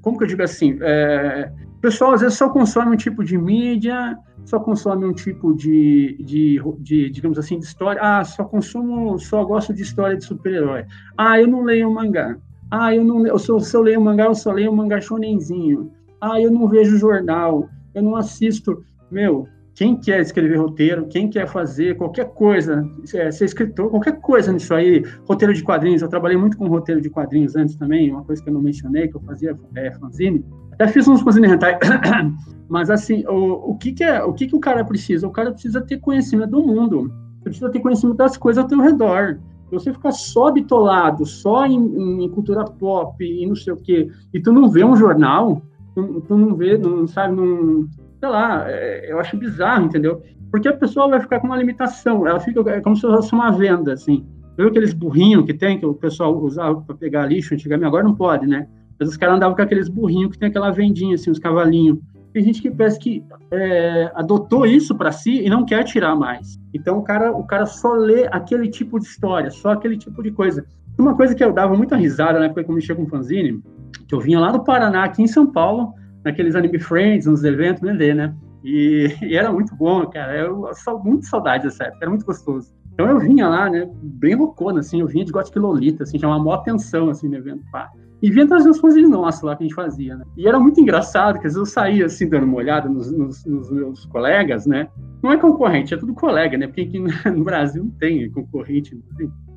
Como que eu digo assim? É, o pessoal às vezes só consome um tipo de mídia, só consome um tipo de, de, de, digamos assim, de história. Ah, só consumo, só gosto de história de super-herói. Ah, eu não leio mangá. Ah, eu não eu só, se eu leio mangá, eu só leio mangá shonenzinho. Ah, eu não vejo jornal, eu não assisto. Meu, quem quer escrever roteiro, quem quer fazer qualquer coisa, é, ser escritor, qualquer coisa nisso aí, roteiro de quadrinhos, eu trabalhei muito com roteiro de quadrinhos antes também, uma coisa que eu não mencionei, que eu fazia é, fanzine, até fiz uns fanzine hentai, [COUGHS] mas assim, o, o, que que é, o que que o cara precisa? O cara precisa ter conhecimento do mundo, precisa ter conhecimento das coisas ao teu redor, você ficar só bitolado, só em, em, cultura pop e não sei o quê, e tu não vê um jornal, tu, tu não vê, não sabe, não, sei lá, é, eu acho bizarro, entendeu? Porque a pessoa vai ficar com uma limitação, ela fica é como se fosse uma venda, assim. Viu aqueles burrinhos que tem, que o pessoal usava para pegar lixo antigamente, agora não pode, né? Mas os caras andavam com aqueles burrinhos que tem aquela vendinha, assim, os cavalinhos. Tem gente que parece que é, adotou isso para si e não quer tirar mais. Então o cara, o cara só lê aquele tipo de história, só aquele tipo de coisa. Uma coisa que eu dava muita risada na época que eu mexia com fanzine, que eu vinha lá do Paraná, aqui em São Paulo, naqueles anime friends, nos eventos, né, né? E, [LAUGHS] e, era muito bom, cara. Eu, eu muito saudade dessa época, era muito gostoso. Então eu vinha lá, né, bem loucona, assim, eu vinha de Gothic Lolita, assim, chamava maior atenção, assim, no evento, pá. E vinha trazer os fãs nossos lá que a gente fazia, né? E era muito engraçado, que às vezes eu saía, assim, dando uma olhada nos, nos, nos meus colegas, né? Não é concorrente, é tudo colega, né? Porque aqui no [LAUGHS] Brasil não tem concorrente.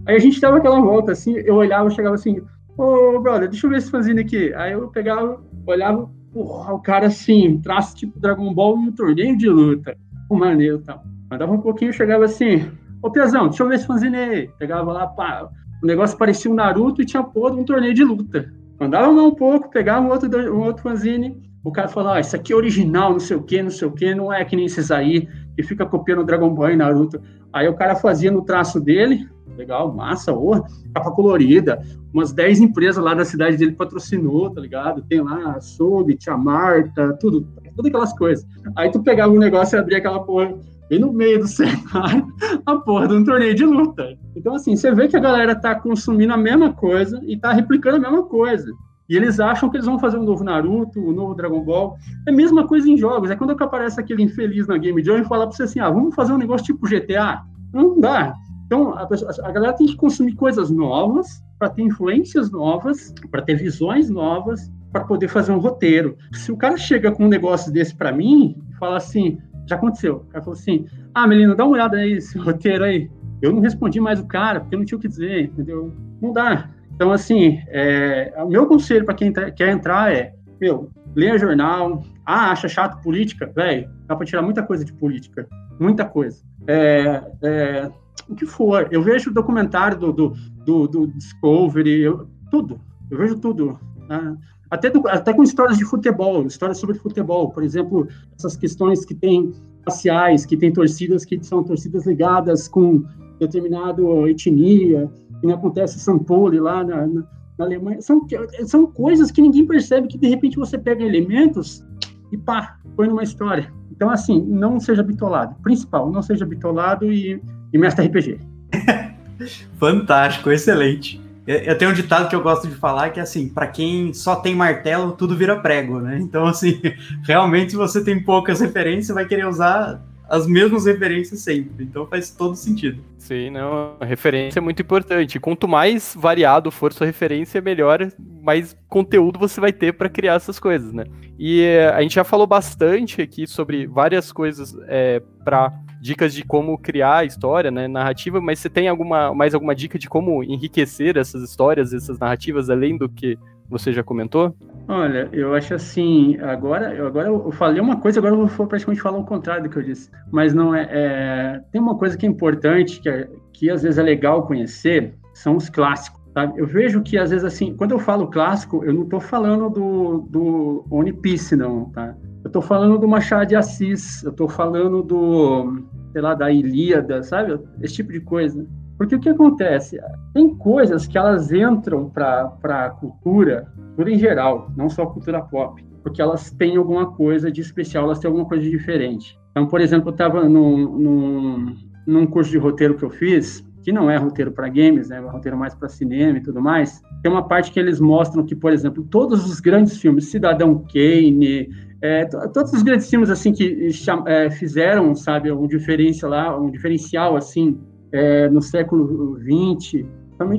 Aí a gente dava aquela volta, assim, eu olhava, chegava assim, ô, brother, deixa eu ver esse fãzinho aqui. Aí eu pegava, olhava, porra, o cara assim, traço tipo Dragon Ball em um torneio de luta. O maneiro tal. Mandava um pouquinho, chegava assim, ô Piazão, deixa eu ver esse fanzine. Pegava lá, pá, o negócio parecia um Naruto e tinha porra um torneio de luta. Mandava um pouco, pegava um outro, um outro fanzine, o cara falava, ah, isso aqui é original, não sei o que, não sei o que, não é que nem esses aí, que fica copiando Dragon Ball e Naruto. Aí o cara fazia no traço dele, legal, massa, oh, capa colorida, umas 10 empresas lá da cidade dele patrocinou, tá ligado? Tem lá a Sob, Tia Marta, tudo, todas aquelas coisas. Aí tu pegava um negócio e abria aquela porra bem no meio do [LAUGHS] cenário, a porra de um torneio de luta. Então, assim, você vê que a galera tá consumindo a mesma coisa e tá replicando a mesma coisa. E eles acham que eles vão fazer um novo Naruto, um novo Dragon Ball. É a mesma coisa em jogos. É quando aparece aquele infeliz na Game Jam e fala pra você assim, ah, vamos fazer um negócio tipo GTA. Não dá. Então, a, a galera tem que consumir coisas novas para ter influências novas, para ter visões novas, para poder fazer um roteiro. Se o cara chega com um negócio desse para mim e fala assim, já aconteceu. O cara falou assim: Ah, Melina, dá uma olhada aí, esse [LAUGHS] roteiro aí. Eu não respondi mais o cara, porque eu não tinha o que dizer, entendeu? Não dá. Então, assim, é, o meu conselho para quem tá, quer entrar é: meu, leia jornal. Ah, acha chato política? Velho, dá para tirar muita coisa de política. Muita coisa. É, é, o que for. Eu vejo documentário do, do, do, do Discovery, eu, tudo. Eu vejo tudo. Né? Até, do, até com histórias de futebol, histórias sobre futebol. Por exemplo, essas questões que tem raciais, que tem torcidas que são torcidas ligadas com determinada etnia, que não acontece Paulo, lá na, na, na, Alemanha. São, são coisas que ninguém percebe que, de repente, você pega elementos e pá, põe numa história. Então, assim, não seja bitolado. Principal, não seja bitolado e e mestre RPG. [LAUGHS] Fantástico, excelente. Eu tenho um ditado que eu gosto de falar que é assim, para quem só tem martelo, tudo vira prego, né? Então, assim, [LAUGHS] realmente, se você tem poucas referências, você vai querer usar as mesmas referências sempre. Então faz todo sentido. Sim, não. A referência é muito importante. Quanto mais variado for sua referência, melhor, mais conteúdo você vai ter para criar essas coisas, né? E eh, a gente já falou bastante aqui sobre várias coisas é, para dicas de como criar a história, né, narrativa, mas você tem alguma mais alguma dica de como enriquecer essas histórias, essas narrativas além do que você já comentou? Olha, eu acho assim, agora, agora eu falei uma coisa, agora eu vou praticamente falar o contrário do que eu disse. Mas não é, é tem uma coisa que é importante, que, é, que às vezes é legal conhecer, são os clássicos. Sabe? Eu vejo que às vezes assim, quando eu falo clássico, eu não estou falando do, do One Piece, não, tá? Eu estou falando do Machado de Assis, eu estou falando do, sei lá, da Ilíada, sabe? Esse tipo de coisa. Porque o que acontece? Tem coisas que elas entram para a cultura, cultura em geral, não só cultura pop, porque elas têm alguma coisa de especial, elas têm alguma coisa de diferente. Então, por exemplo, eu estava num, num, num curso de roteiro que eu fiz, que não é roteiro para games, né, é roteiro mais para cinema e tudo mais, tem uma parte que eles mostram que, por exemplo, todos os grandes filmes, Cidadão Kane, é, todos os grandes filmes assim que é, fizeram, sabe, um diferencial lá, um diferencial assim é, no século XX,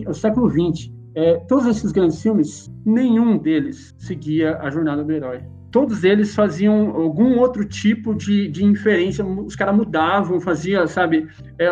o século XX, é, todos esses grandes filmes, nenhum deles seguia a jornada do herói. Todos eles faziam algum outro tipo de, de inferência, os caras mudavam, faziam, sabe, é,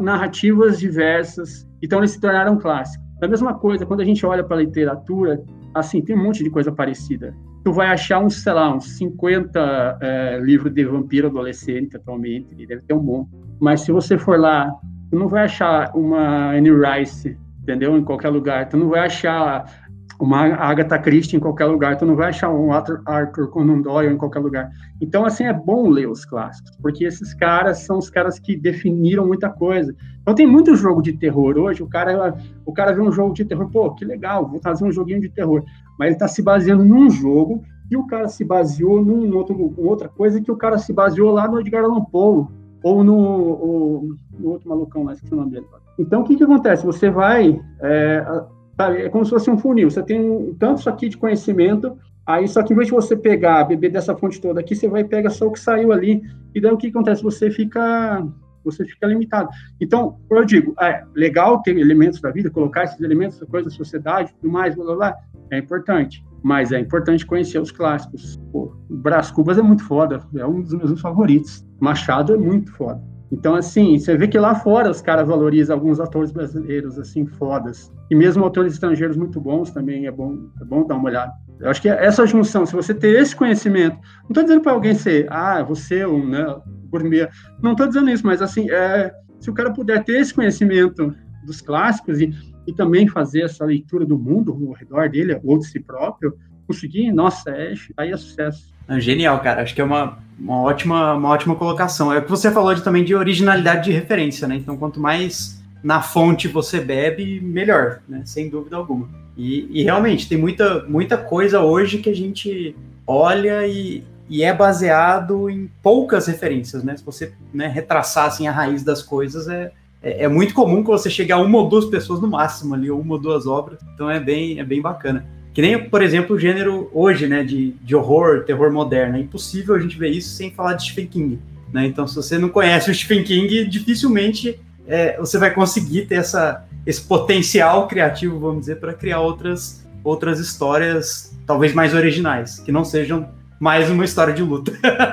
narrativas diversas, então eles se tornaram clássicos. A mesma coisa, quando a gente olha para a literatura, assim, tem um monte de coisa parecida. Tu vai achar uns, sei lá, uns 50 é, livros de vampiro adolescente atualmente, deve ter um monte. Mas se você for lá Tu não vai achar uma Anne Rice, entendeu? Em qualquer lugar. Tu não vai achar uma Agatha Christie em qualquer lugar. Tu não vai achar um Arthur Conan Doyle em qualquer lugar. Então, assim, é bom ler os clássicos, porque esses caras são os caras que definiram muita coisa. Então, tem muito jogo de terror hoje. O cara, o cara vê um jogo de terror, pô, que legal, vou fazer um joguinho de terror. Mas ele está se baseando num jogo e o cara se baseou num outro, outra coisa que o cara se baseou lá no Edgar Allan Poe ou no, ou, no outro malucão lá, esqueci o nome dele. Então, o que, que acontece? Você vai, é, sabe, é como se fosse um funil, você tem tanto isso aqui de conhecimento, aí só que em vez de você pegar, beber dessa fonte toda aqui, você vai pegar só o que saiu ali, e daí o que acontece? Você fica você fica limitado. Então, eu digo, é legal ter elementos da vida, colocar esses elementos coisa da sociedade, tudo mais, blá, blá, blá, é importante. Mas é importante conhecer os clássicos. Pô, Brás Cubas é muito foda, é um dos meus favoritos. Machado é muito foda. Então, assim, você vê que lá fora os caras valorizam alguns atores brasileiros, assim, fodas. E mesmo atores estrangeiros muito bons também é bom, é bom dar uma olhada. Eu acho que essa junção, se você ter esse conhecimento, não estou dizendo para alguém ser, ah, você, um, né, gourmet, não estou dizendo isso, mas assim, é, se o cara puder ter esse conhecimento dos clássicos e, e também fazer essa leitura do mundo ao redor dele, ou de si próprio, conseguir, nossa, é, aí é sucesso. Genial, cara. Acho que é uma, uma, ótima, uma ótima colocação. É o que você falou de, também de originalidade de referência, né? Então, quanto mais na fonte você bebe, melhor, né? Sem dúvida alguma. E, e realmente, tem muita, muita coisa hoje que a gente olha e, e é baseado em poucas referências, né? Se você né, retraçar assim, a raiz das coisas, é, é, é, muito comum que você chegue a uma ou duas pessoas no máximo ali, ou uma ou duas obras. Então é bem, é bem bacana. Que nem, por exemplo, o gênero hoje, né, de, de horror, terror moderno. É impossível a gente ver isso sem falar de Stephen King. Né? Então, se você não conhece o Stephen King, dificilmente é, você vai conseguir ter essa, esse potencial criativo, vamos dizer, para criar outras, outras histórias, talvez mais originais, que não sejam mais uma história de luta.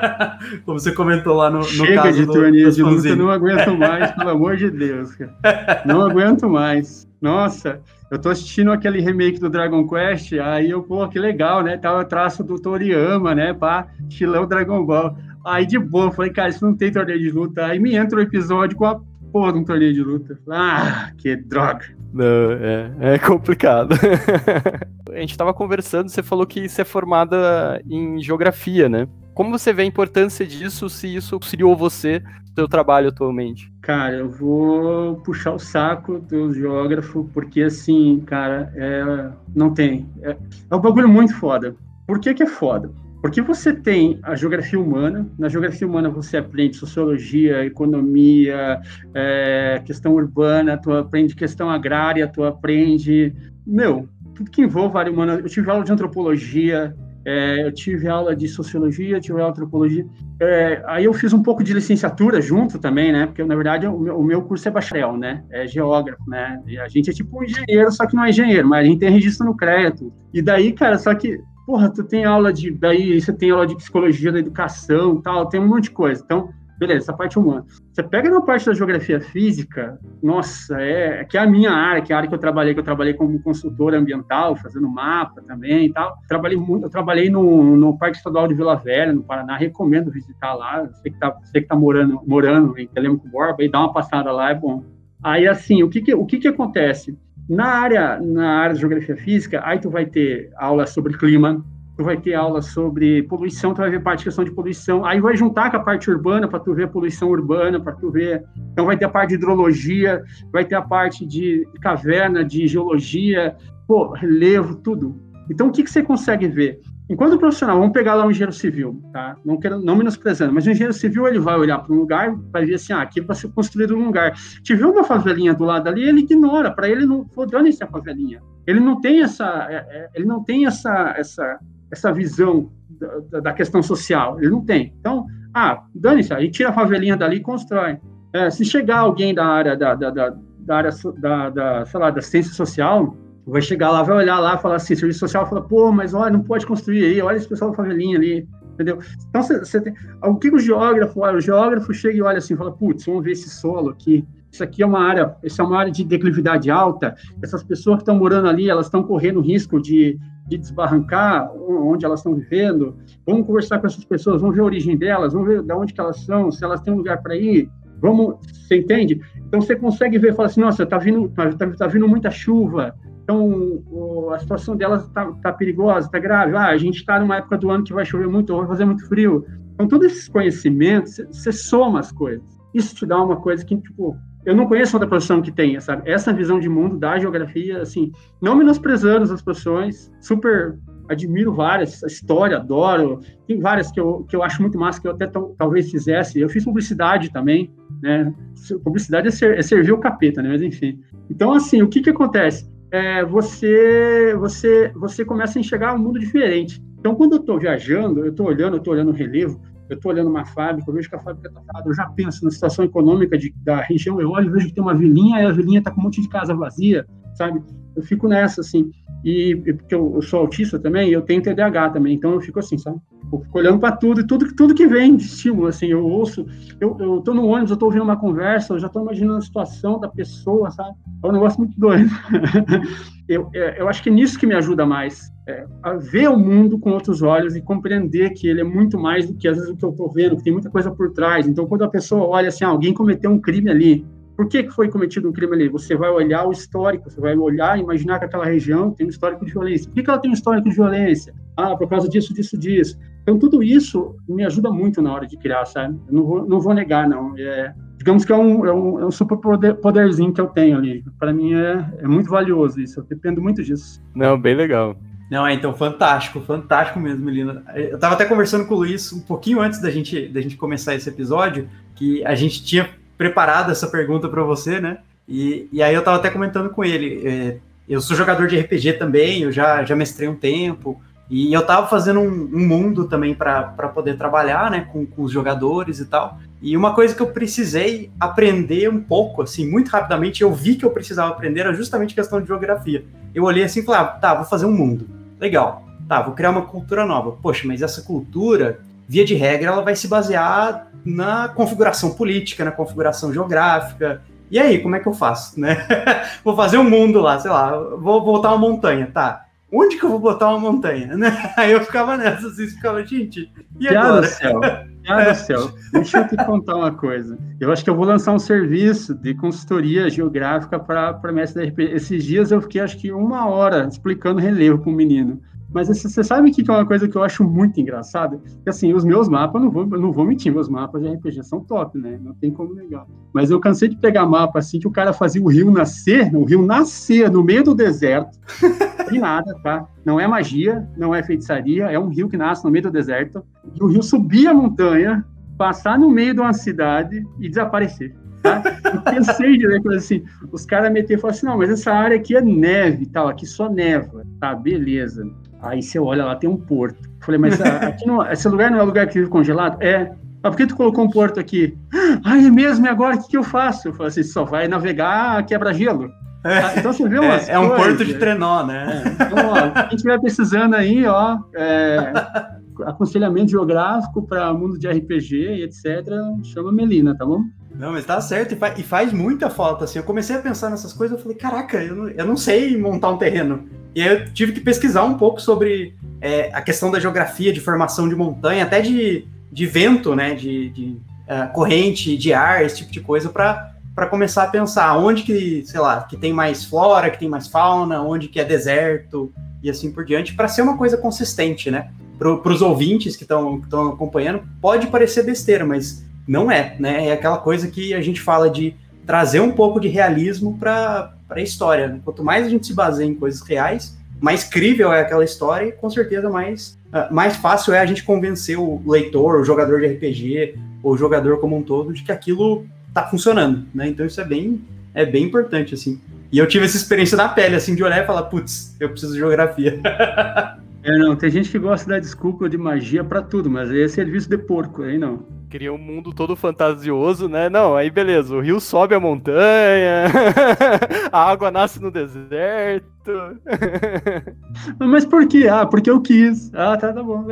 [LAUGHS] Como você comentou lá no, no Chega caso de torneio de luta, não aguento mais, pelo [LAUGHS] amor de Deus, cara. Não aguento mais. Nossa, eu tô assistindo aquele remake do Dragon Quest, aí eu, pô, que legal, né? Tá o traço do Toriyama, né? Pá, estilão Dragon Ball. Aí de boa, eu falei, cara, isso não tem torneio de luta. Aí me entra o episódio com a porra de um torneio de luta. Ah, que droga. Não, é, é complicado. [LAUGHS] a gente tava conversando, você falou que você é formada em geografia, né? Como você vê a importância disso, se isso auxiliou você no seu trabalho atualmente? Cara, eu vou puxar o saco do geógrafo, porque assim, cara, é, não tem. É, é um bagulho muito foda. Por que, que é foda? Porque você tem a geografia humana, na geografia humana você aprende sociologia, economia, é, questão urbana, tu aprende questão agrária, tu aprende, meu, tudo que envolve a área humana. Eu tive aula de antropologia, é, eu tive aula de sociologia, tive aula de antropologia. É, aí eu fiz um pouco de licenciatura junto também, né? Porque na verdade o meu, o meu, curso é bacharel, né? É geógrafo, né? E a gente é tipo um engenheiro, só que não é engenheiro, mas a gente tem registro no CREA. E daí, cara, só que porra, tu tem aula de daí você tem aula de psicologia da educação, tal, tem um monte de coisa. Então beleza, essa parte humana. Você pega na parte da geografia física, nossa, é que é a minha área, que é a área que eu trabalhei, que eu trabalhei como consultor ambiental, fazendo mapa também e tal. Trabalhei muito, eu trabalhei no, no Parque Estadual de Vila Velha, no Paraná, recomendo visitar lá. Você que tá, você que tá morando, morando em Telemaco Borba, aí dá uma passada lá, é bom. Aí, assim, o que que, o que que acontece? Na área, na área de geografia física, aí tu vai ter aula sobre clima, tu vai ter aula sobre poluição, tu vai ver parte de questão de poluição, aí vai juntar com a parte urbana para tu ver a poluição urbana, para tu ver, então vai ter a parte de hidrologia, vai ter a parte de caverna, de geologia, pô, relevo, tudo. Então o que, que você consegue ver? Enquanto profissional, vamos pegar lá um engenheiro civil, tá? Não quero, não menosprezando, mas o engenheiro civil ele vai olhar para um lugar, vai ver assim, ah, aqui vai ser construído um lugar. Tiver uma favelinha do lado ali, ele ignora, para ele não, foda-se a favelinha. Ele não tem essa, é, é, ele não tem essa, essa, essa visão da, da, questão social. Ele não tem. Então, ah, dane-se, aí tira a favelinha dali e constrói. É, se chegar alguém da área da, da, da, da área da, da, sei lá, da ciência social, vai chegar lá, vai olhar lá, falar assim, serviço social, fala, pô, mas olha, não pode construir aí, olha esse pessoal da favelinha ali, entendeu? Então, você tem, o que o geógrafo, olha, o geógrafo chega e olha assim, fala, putz, vamos ver esse solo aqui, isso aqui é uma área, isso é uma área de declividade alta, essas pessoas que estão morando ali, elas estão correndo risco de de desbarrancar onde elas estão vivendo. Vamos conversar com essas pessoas, vamos ver a origem delas, vamos ver de onde que elas são, se elas têm um lugar para ir. Vamos, você entende? Então você consegue ver, fala assim, nossa, tá vindo, tá, tá, tá vindo muita chuva. Então o, a situação delas tá, tá perigosa, tá grave. Ah, a gente está numa época do ano que vai chover muito, vai fazer muito frio. Então todos esses conhecimentos, você soma as coisas. Isso te dá uma coisa que tipo eu não conheço outra profissão que tenha, sabe? Essa visão de mundo da geografia, assim, não menosprezando as profissões, super admiro várias, a história, adoro. Tem várias que eu, que eu acho muito massa, que eu até talvez fizesse. Eu fiz publicidade também, né? Publicidade é, ser, é servir o capeta, né? Mas enfim. Então, assim, o que que acontece? É, você, você, você começa a enxergar um mundo diferente. Então, quando eu estou viajando, eu estou olhando, eu estou olhando o relevo, eu estou olhando uma fábrica, eu vejo que a fábrica está parada, eu já penso na situação econômica de, da região, eu olho vejo que tem uma vilinha, e a vilinha está com um monte de casa vazia, sabe? Eu fico nessa, assim. E porque eu, eu, sou autista também, eu tenho TDAH também, então eu fico assim, sabe? Eu fico olhando para tudo e tudo, tudo que vem de estímulo, assim, eu ouço, eu, eu tô no ônibus, eu tô ouvindo uma conversa, eu já tô imaginando a situação da pessoa, sabe? É um negócio muito doido. [LAUGHS] eu, é, eu acho que é nisso que me ajuda mais, é, a ver o mundo com outros olhos e compreender que ele é muito mais do que às vezes o que eu tô vendo, que tem muita coisa por trás. Então, quando a pessoa olha assim, ah, alguém cometeu um crime ali, por que, que foi cometido um crime ali? Você vai olhar o histórico, você vai olhar e imaginar que aquela região tem um histórico de violência. Por que, que ela tem um histórico de violência? Ah, por causa disso, disso, disso. Então, tudo isso me ajuda muito na hora de criar, sabe? Eu não vou, não vou negar, não. É, digamos que é um, é um, é um super poder, poderzinho que eu tenho ali. Para mim é, é muito valioso isso, eu dependo muito disso. Não, bem legal. Não, é então fantástico, fantástico mesmo, Melina. Eu estava até conversando com o Luiz um pouquinho antes da gente, da gente começar esse episódio, que a gente tinha preparado essa pergunta para você, né? E, e aí eu estava até comentando com ele. É, eu sou jogador de RPG também, eu já, já mestrei um tempo, e eu estava fazendo um, um, mundo também para poder trabalhar, né, com, com os jogadores e tal. E uma coisa que eu precisei aprender um pouco, assim, muito rapidamente, eu vi que eu precisava aprender, era justamente questão de geografia. Eu olhei assim e falei, ah, tá, vou fazer um mundo legal, tá, vou criar uma cultura nova. Poxa, mas essa cultura, via de regra, ela vai se basear na configuração política, na configuração geográfica. E aí, como é que eu faço, né? [LAUGHS] vou fazer um mundo lá, sei lá, vou botar uma montanha, tá? Onde que eu vou botar uma montanha, [LAUGHS] né? Aí eu ficava nessa, assim, ficava, gente, e agora? céu. Ah, do céu, [LAUGHS] deixa eu te contar uma coisa. Eu acho que eu vou lançar um serviço de consultoria geográfica para mestre da RP. Esses dias eu fiquei, acho que, uma hora explicando relevo para o menino. Mas você sabe que é uma coisa que eu acho muito engraçada? Que assim, os meus mapas, não vou, não vou mentir, meus mapas de RPG são top, né? Não tem como negar. Mas eu cansei de pegar mapa assim que o cara fazia o rio nascer, o rio nascer no meio do deserto, de [LAUGHS] nada, tá? Não é magia, não é feitiçaria, é um rio que nasce no meio do deserto. E o rio subir a montanha, passar no meio de uma cidade e desaparecer. Tá? Eu pensei de né, assim, os caras meter e falaram assim, não, mas essa área aqui é neve e tal, aqui só neva, tá, beleza. Aí você olha lá, tem um porto. Eu falei, mas aqui não, esse lugar não é lugar que vive congelado? É. Mas por que tu colocou um porto aqui? Ah, é mesmo? E agora o que, que eu faço? Eu falei assim, só vai navegar quebra-gelo. É, ah, então você vê umas é, é um porto de trenó, né? É, então, ó, quem estiver precisando aí, ó, é, aconselhamento geográfico para mundo de RPG e etc., chama Melina, tá bom? Não, mas tá certo, e, fa faz muita falta, assim, eu comecei a pensar nessas coisas, eu falei, caraca, eu não, eu não sei montar um terreno, e aí eu tive que pesquisar um pouco sobre é, a questão da geografia, de formação de montanha, até de, de vento, né, de, de uh, corrente de ar, esse tipo de coisa, para começar a pensar onde que, sei lá, que tem mais flora, que tem mais fauna, onde que é deserto e assim por diante, para ser uma coisa consistente, né? Para os ouvintes que estão acompanhando, pode parecer besteira, mas não é, né? É aquela coisa que a gente fala de trazer um pouco de realismo para a história. Né? Quanto mais a gente se baseia em coisas reais, mais crível é aquela história e com certeza mais, uh, mais fácil é a gente convencer o leitor, o jogador de RPG, o jogador como um todo, de que aquilo tá funcionando, né? Então isso é bem, é bem importante, assim. E eu tive essa experiência na pele, assim, de olhar e falar, putz, eu preciso de geografia. [LAUGHS] é, não, tem gente que gosta da desculpa de magia para tudo, mas aí é serviço de porco, aí não. Cria um mundo todo fantasioso, né? Não, aí beleza, o rio sobe a montanha, [LAUGHS] a água nasce no deserto. [LAUGHS] mas por quê? Ah, porque eu quis. Ah, tá, tá bom.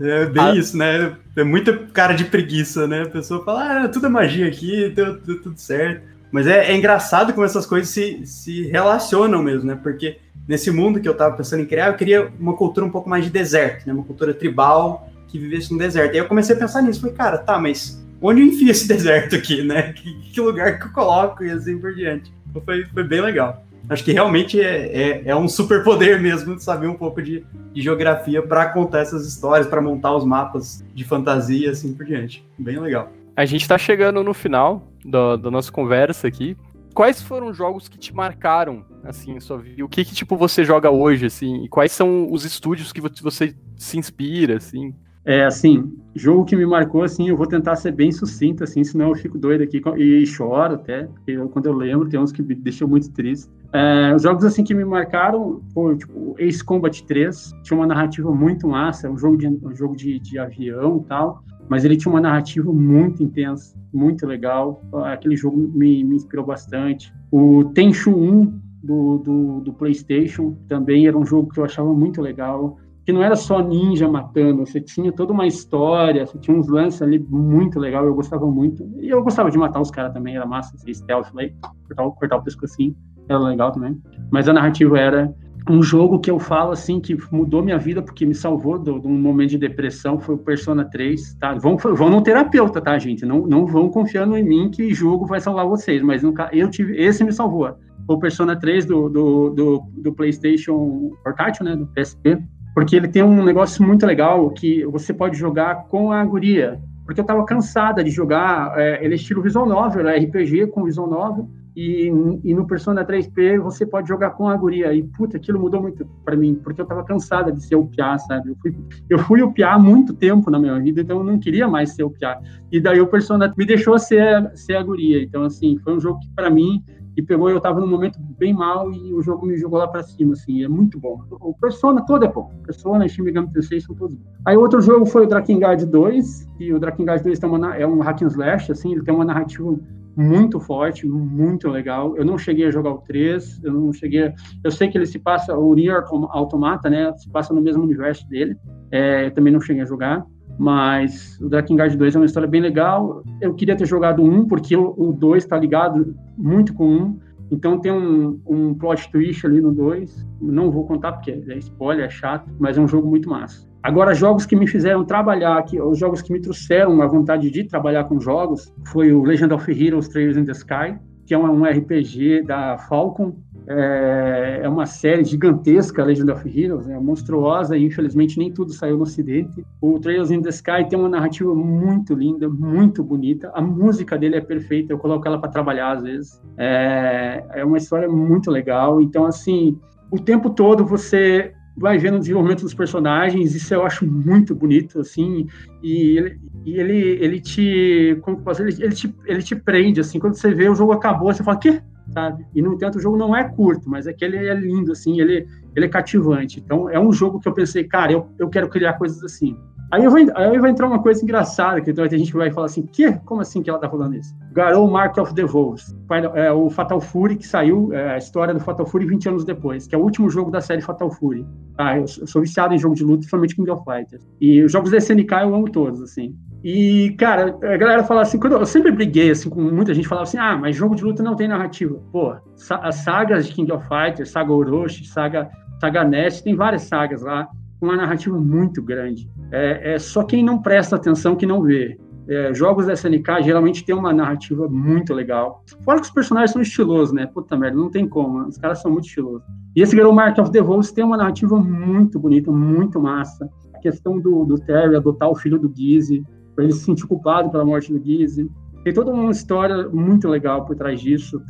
É bem ah. isso, né? É muita cara de preguiça, né? A pessoa fala, ah, tudo é magia aqui, deu, deu tudo certo. Mas é, é, engraçado como essas coisas se, se relacionam mesmo, né? Porque nesse mundo que eu tava pensando em criar, eu queria uma cultura um pouco mais de deserto, né? Uma cultura tribal que vivesse no deserto. E aí eu comecei a pensar nisso. Falei, cara, tá, mas onde eu enfio esse [LAUGHS] deserto aqui, né? Que, que lugar que eu coloco e assim por diante. Então foi, foi bem legal acho que realmente é, é, é um superpoder mesmo de saber um pouco de, de geografia para contar essas histórias, para montar os mapas de fantasia assim por diante. Bem legal. A gente está chegando no final da, da nossa conversa aqui. Quais foram os jogos que te marcaram, assim, sua vida? O que, que tipo, você joga hoje, assim? E quais são os estúdios que você se inspira, assim? É, assim, jogo que me marcou, assim, eu vou tentar ser bem sucinto, assim, senão eu fico doido aqui e choro até, eu, quando eu lembro, tem uns que me deixam muito triste. É, os jogos, assim, que me marcaram foi, tipo, Ace Combat 3, tinha uma narrativa muito massa, é um jogo de, um jogo de, de avião e tal, mas ele tinha uma narrativa muito intensa, muito legal, aquele jogo me, me inspirou bastante. O Tenchu 1 do, do, do PlayStation também era um jogo que eu achava muito legal que não era só ninja matando, você tinha toda uma história, você tinha uns lances ali muito legal, eu gostava muito. E eu gostava de matar os caras também, era massa, assim, stealth, like, cortar, cortar o pescocinho, era legal também. Mas a narrativa era um jogo que eu falo assim que mudou minha vida porque me salvou de um momento de depressão foi o Persona 3, tá? Vão, vão no terapeuta, tá, gente? Não, não vão confiando em mim que jogo vai salvar vocês, mas nunca, eu tive, esse me salvou. O Persona 3 do, do, do, do PlayStation portátil, né, do PSP, porque ele tem um negócio muito legal que você pode jogar com a guria. Porque eu estava cansada de jogar, é, ele é estilo visual novel, é RPG com visual novel, e, e, no Persona 3P você pode jogar com a guria. E, puta, aquilo mudou muito para mim, porque eu estava cansada de ser o piá, sabe? Eu fui, eu fui o piá há muito tempo na minha vida, então eu não queria mais ser o piá. E daí o Persona me deixou ser, ser a guria. Então, assim, foi um jogo que, para mim, e pegou, eu tava num momento bem mal e o jogo me jogou lá para cima, assim, é muito bom. O Persona todo é bom. Persona e Shin Megami Tensei são todos bons. Aí outro jogo foi o Drakengard 2, e o Drakengard 2 tem uma, é um hack and slash, assim, ele tem uma narrativa muito forte, muito legal. Eu não cheguei a jogar o 3, eu não cheguei. Eu sei que ele se passa, o Nier Automata, né? Se passa no mesmo universo dele. É, eu também não cheguei a jogar. Mas o Drakengard 2 é uma história bem legal. Eu queria ter jogado um, porque o 2 está ligado muito com um. Então tem um, um plot twist ali no 2. Não vou contar porque é spoiler, é chato, mas é um jogo muito massa. Agora, jogos que me fizeram trabalhar, que, os jogos que me trouxeram a vontade de trabalhar com jogos, foi o Legend of Heroes Trails in the Sky, que é um RPG da Falcon, é, é uma série gigantesca, Legend of Heroes, é monstruosa e infelizmente nem tudo saiu no Ocidente. O Trails in the Sky tem uma narrativa muito linda, muito bonita. A música dele é perfeita, eu coloco ela para trabalhar às vezes. É, é uma história muito legal. Então, assim, o tempo todo você vai vendo o desenvolvimento dos personagens, isso eu acho muito bonito, assim, e ele, e ele, ele te, como posso, ele, te, ele te prende, assim, quando você vê o jogo acabou, você fala, quê? Sabe? E, no entanto, o jogo não é curto, mas é que ele é lindo, assim, ele, ele é cativante. Então, é um jogo que eu pensei, cara, eu, eu quero criar coisas assim. Aí, eu vou, aí vai entrar uma coisa engraçada, que então ter gente vai falar assim, que? Como assim que ela tá falando isso? Garou Mark of the Wolves, é, o Fatal Fury, que saiu, é, a história do Fatal Fury 20 anos depois, que é o último jogo da série Fatal Fury. Ah, eu, eu sou viciado em jogo de luta, principalmente King of Fighters. E os jogos da SNK eu amo todos, assim. E, cara, a galera fala assim, eu sempre briguei assim, com muita gente, falava assim, ah, mas jogo de luta não tem narrativa. Pô, as sagas de King of Fighters, saga Orochi, saga, saga Nest, tem várias sagas lá, com uma narrativa muito grande. É, é só quem não presta atenção que não vê. É, jogos da SNK geralmente tem uma narrativa muito legal. Fora que os personagens são estilosos, né? Puta merda, não tem como. Os caras são muito estilosos. E esse Girl Mark of the Wolves tem uma narrativa muito bonita, muito massa. A questão do, do Terry adotar o filho do Gizzy, para ele se sentir culpado pela morte do Gizzy. Tem toda uma história muito legal por trás disso,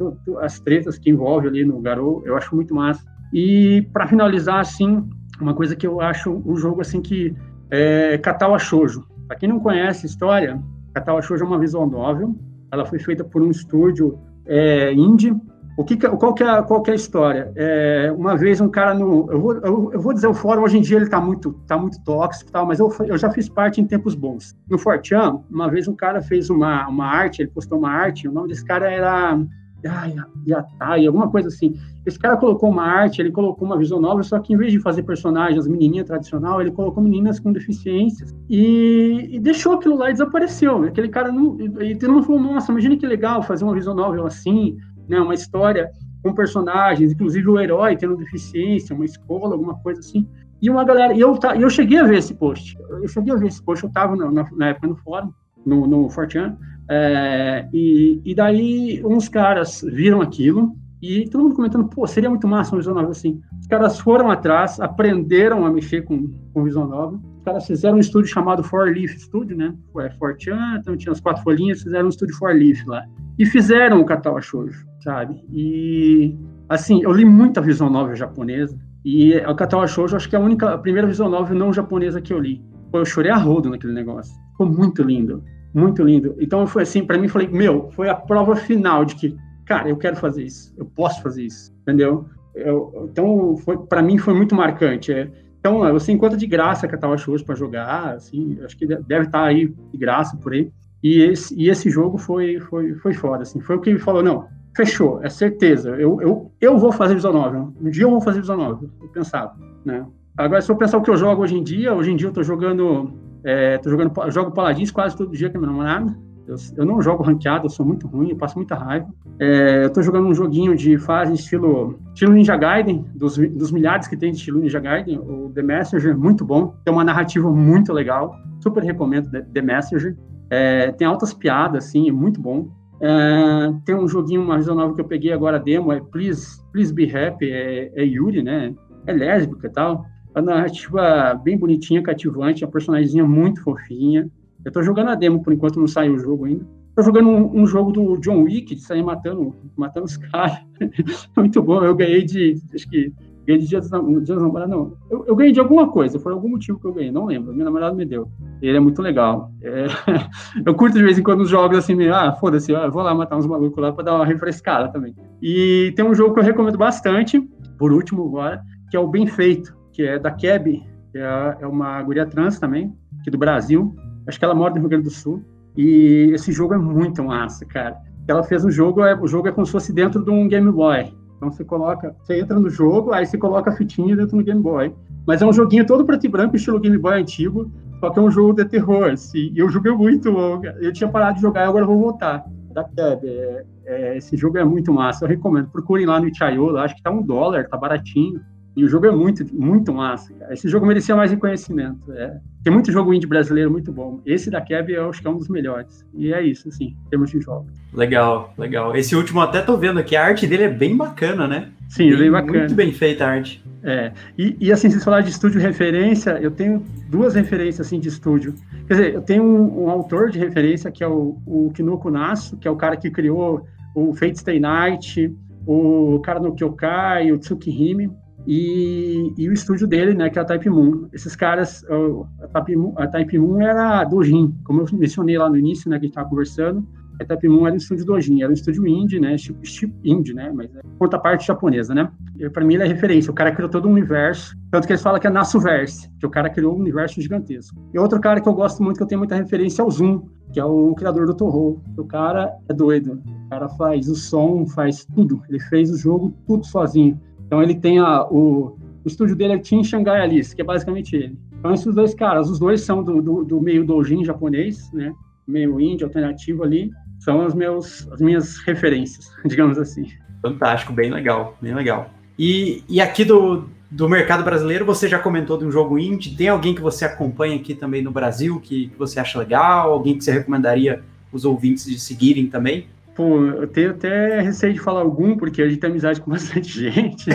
as tretas que envolve ali no Garou, eu acho muito massa. E para finalizar, assim, uma coisa que eu acho um jogo assim que é Katawa Shoujo. Para quem não conhece a história, Katawa Shoujo é uma visual novel. Ela foi feita por um estúdio é, indie o que, qual, que é, qual que é a história? É, uma vez um cara no. Eu vou, eu, eu vou dizer o fórum, hoje em dia ele está muito, tá muito tóxico tal, mas eu, eu já fiz parte em tempos bons. No Fortean, uma vez um cara fez uma, uma arte, ele postou uma arte, o nome desse cara era. Ai, Yatai, alguma coisa assim. Esse cara colocou uma arte, ele colocou uma visão nova, só que em vez de fazer personagens menininha tradicional, ele colocou meninas com deficiências e, e deixou aquilo lá e desapareceu. Aquele cara não. E todo mundo falou: nossa, imagina que legal fazer uma visão novel assim né, uma história com personagens, inclusive o herói tendo deficiência, uma escola, alguma coisa assim. E uma galera, e eu, eu cheguei a ver esse post, eu cheguei a ver esse post, eu estava na, na, época no fórum, no, no Fortean, é, e, e daí uns caras viram aquilo, e todo mundo comentando, pô, seria muito massa uma visão nova assim. Os caras foram atrás, aprenderam a mexer com, com visão nova. Os caras fizeram um estúdio chamado Four Leaf Studio, né? É Fortean, então tinha as quatro folhinhas, fizeram um estúdio Four Leaf lá. E fizeram o Katawa Shoujo sabe? E, assim, eu li muita visão novel japonesa, e o Katawa Shoujo acho que é a única, a primeira visão novel não japonesa que eu li. Eu chorei a rodo naquele negócio. Ficou muito lindo, muito lindo. Então, foi assim, para mim, falei, meu, foi a prova final de que, cara, eu quero fazer isso, eu posso fazer isso, entendeu? Eu, então, para mim foi muito marcante. É, então, você encontra de graça Katawa Shoujo para jogar, assim, acho que deve estar tá aí de graça por aí. E esse, e esse jogo foi, foi, foi foda, assim. Foi o que ele falou, não, fechou, é certeza. Eu, eu, eu vou fazer visual novel. Um dia eu vou fazer visual novel. Eu pensava, né? Agora, se eu pensar o que eu jogo hoje em dia, hoje em dia eu tô jogando, é, tô jogando, jogo Paladins quase todo dia com a minha namorada. Eu, eu, não jogo ranqueado, eu sou muito ruim, eu passo muita raiva. É, eu tô jogando um joguinho de fase estilo, estilo Ninja Gaiden, dos, dos milhares que tem de estilo Ninja Gaiden, o The Messenger, muito bom, tem uma narrativa muito legal, super recomendo The Messenger. É, tem altas piadas, assim, é muito bom. É, tem um joguinho, uma visão nova que eu peguei agora, demo, é Please, Please Be Happy, é, é Yuri, né? É lésbica e tal. A narrativa bem bonitinha, cativante, a personagemzinha muito fofinha. Eu tô jogando a demo, por enquanto não saiu o jogo ainda. Tô jogando um, um jogo do John Wick, de sair matando, matando os [LAUGHS] caras. muito bom, eu ganhei de, acho que Ganhei de dia dos, dia dos namorados, não. Eu, eu, ganhei de alguma coisa, foi algum motivo que eu ganhei, não lembro. Minha namorada me deu. Ele é muito legal. É, [LAUGHS] eu curto de vez em quando os jogos assim, meio, ah, foda-se, vou lá matar uns malucos lá pra dar uma refrescada também. E tem um jogo que eu recomendo bastante, por último agora, que é o Bem Feito, que é da Keb, que é, é uma guria trans também, aqui do Brasil. Acho que ela mora no Rio Grande do Sul. E esse jogo é muito massa, cara. Ela fez um jogo, é, o jogo é como se fosse dentro de um Game Boy. Então você coloca, você entra no jogo, aí você coloca a fitinha dentro do Game Boy. Mas é um joguinho todo preto e branco, estilo Game Boy antigo, só que é um jogo de terror, assim. E eu joguei muito, eu tinha parado de jogar e agora vou voltar. Da Keb, é, é, esse jogo é muito massa, eu recomendo. Procurem lá no Itch.io, acho que tá um dólar, tá baratinho. E o jogo é muito, muito massa. Cara. Esse jogo merecia mais reconhecimento. É. Tem muito jogo indie brasileiro muito bom. Esse da Keb eu acho que é um dos melhores. E é isso, assim, em termos de jogo. Legal, legal. Esse último até tô vendo aqui, a arte dele é bem bacana, né? Sim, bem, bem bacana. Muito bem feita a arte. É. E, e assim, se falar de estúdio referência, eu tenho duas referências assim de estúdio. Quer dizer, eu tenho um, um autor de referência que é o, o Kinoko Nasu, que é o cara que criou o Fate Stay Night, o cara no Kyokai, o Tsukihime e, e, o estúdio dele, né, que é a Type Moon. Esses caras, a Type Moon, a Type Moon era do Jin, como eu mencionei lá no início, né, que a gente estava conversando. A Type Moon era um estúdio dojin, era um estúdio indie, né? Tipo, tipo indie, né? Mas é parte japonesa, né? Para mim ele é referência. O cara criou todo um universo. Tanto que eles falam que é Nasuverse, que o cara criou um universo gigantesco. E outro cara que eu gosto muito, que eu tenho muita referência, é o Zoom, que é o criador do Toho. O cara é doido. O cara faz o som, faz tudo. Ele fez o jogo tudo sozinho. Então ele tem a, o, o estúdio dele é Team Shanghai Alice, que é basicamente ele. Então esses dois caras, os dois são do, do, do meio dojin japonês, né? Meio indie, alternativo ali. São os meus, as minhas referências, [LAUGHS] digamos assim. Fantástico, bem legal, bem legal. E, e aqui do, do mercado brasileiro, você já comentou de um jogo indie. Tem alguém que você acompanha aqui também no Brasil que, que você acha legal? Alguém que você recomendaria os ouvintes de seguirem também? Pô, eu tenho até receio de falar algum, porque a gente tem amizade com [LAUGHS] bastante gente.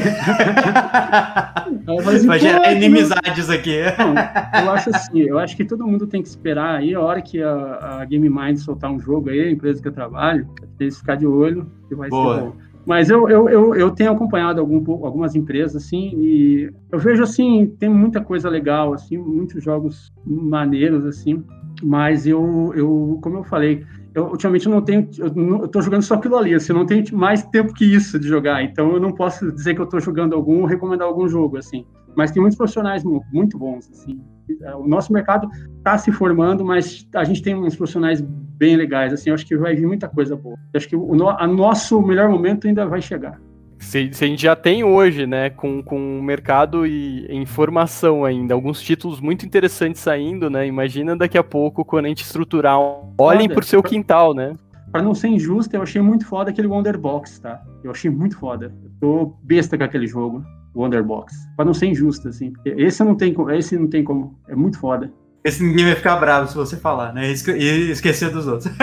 Mas, Vai gerar inimizades aqui. Não, eu acho assim, eu acho que todo mundo tem que esperar aí a hora que a, a Game Mind soltar um jogo aí, a empresa que eu trabalho, eles ficar de olho, que vai Boa. ser bom. Mas eu, eu, eu, eu, tenho acompanhado algum, algumas empresas, assim, e eu vejo, assim, tem muita coisa legal, assim, muitos jogos maneiros, assim, mas eu, eu como eu falei, eu ultimamente não tenho, eu estou jogando só aquilo ali, assim, eu não tenho mais tempo que isso de jogar, então eu não posso dizer que eu estou jogando algum ou recomendar algum jogo, assim. Mas tem muitos profissionais muito bons, assim. O nosso mercado está se formando, mas a gente tem uns profissionais bem legais, assim. Eu acho que vai vir muita coisa boa. Eu acho que o nosso melhor momento ainda vai chegar se, se, a gente já tem hoje, né, com, com mercado e informação ainda, alguns títulos muito interessantes saindo, né? Imagina daqui a pouco quando a gente estruturar um... Olhem por seu quintal, né? Pra não ser injusto, eu achei muito foda aquele Wonderbox, tá? Eu achei muito foda. Eu tô besta com aquele jogo, Wonderbox. Pra não ser injusto, assim. Porque esse não tem como. Esse não tem como. É muito foda. Esse ninguém vai ficar bravo se você falar, né? E esquecer dos outros. [LAUGHS]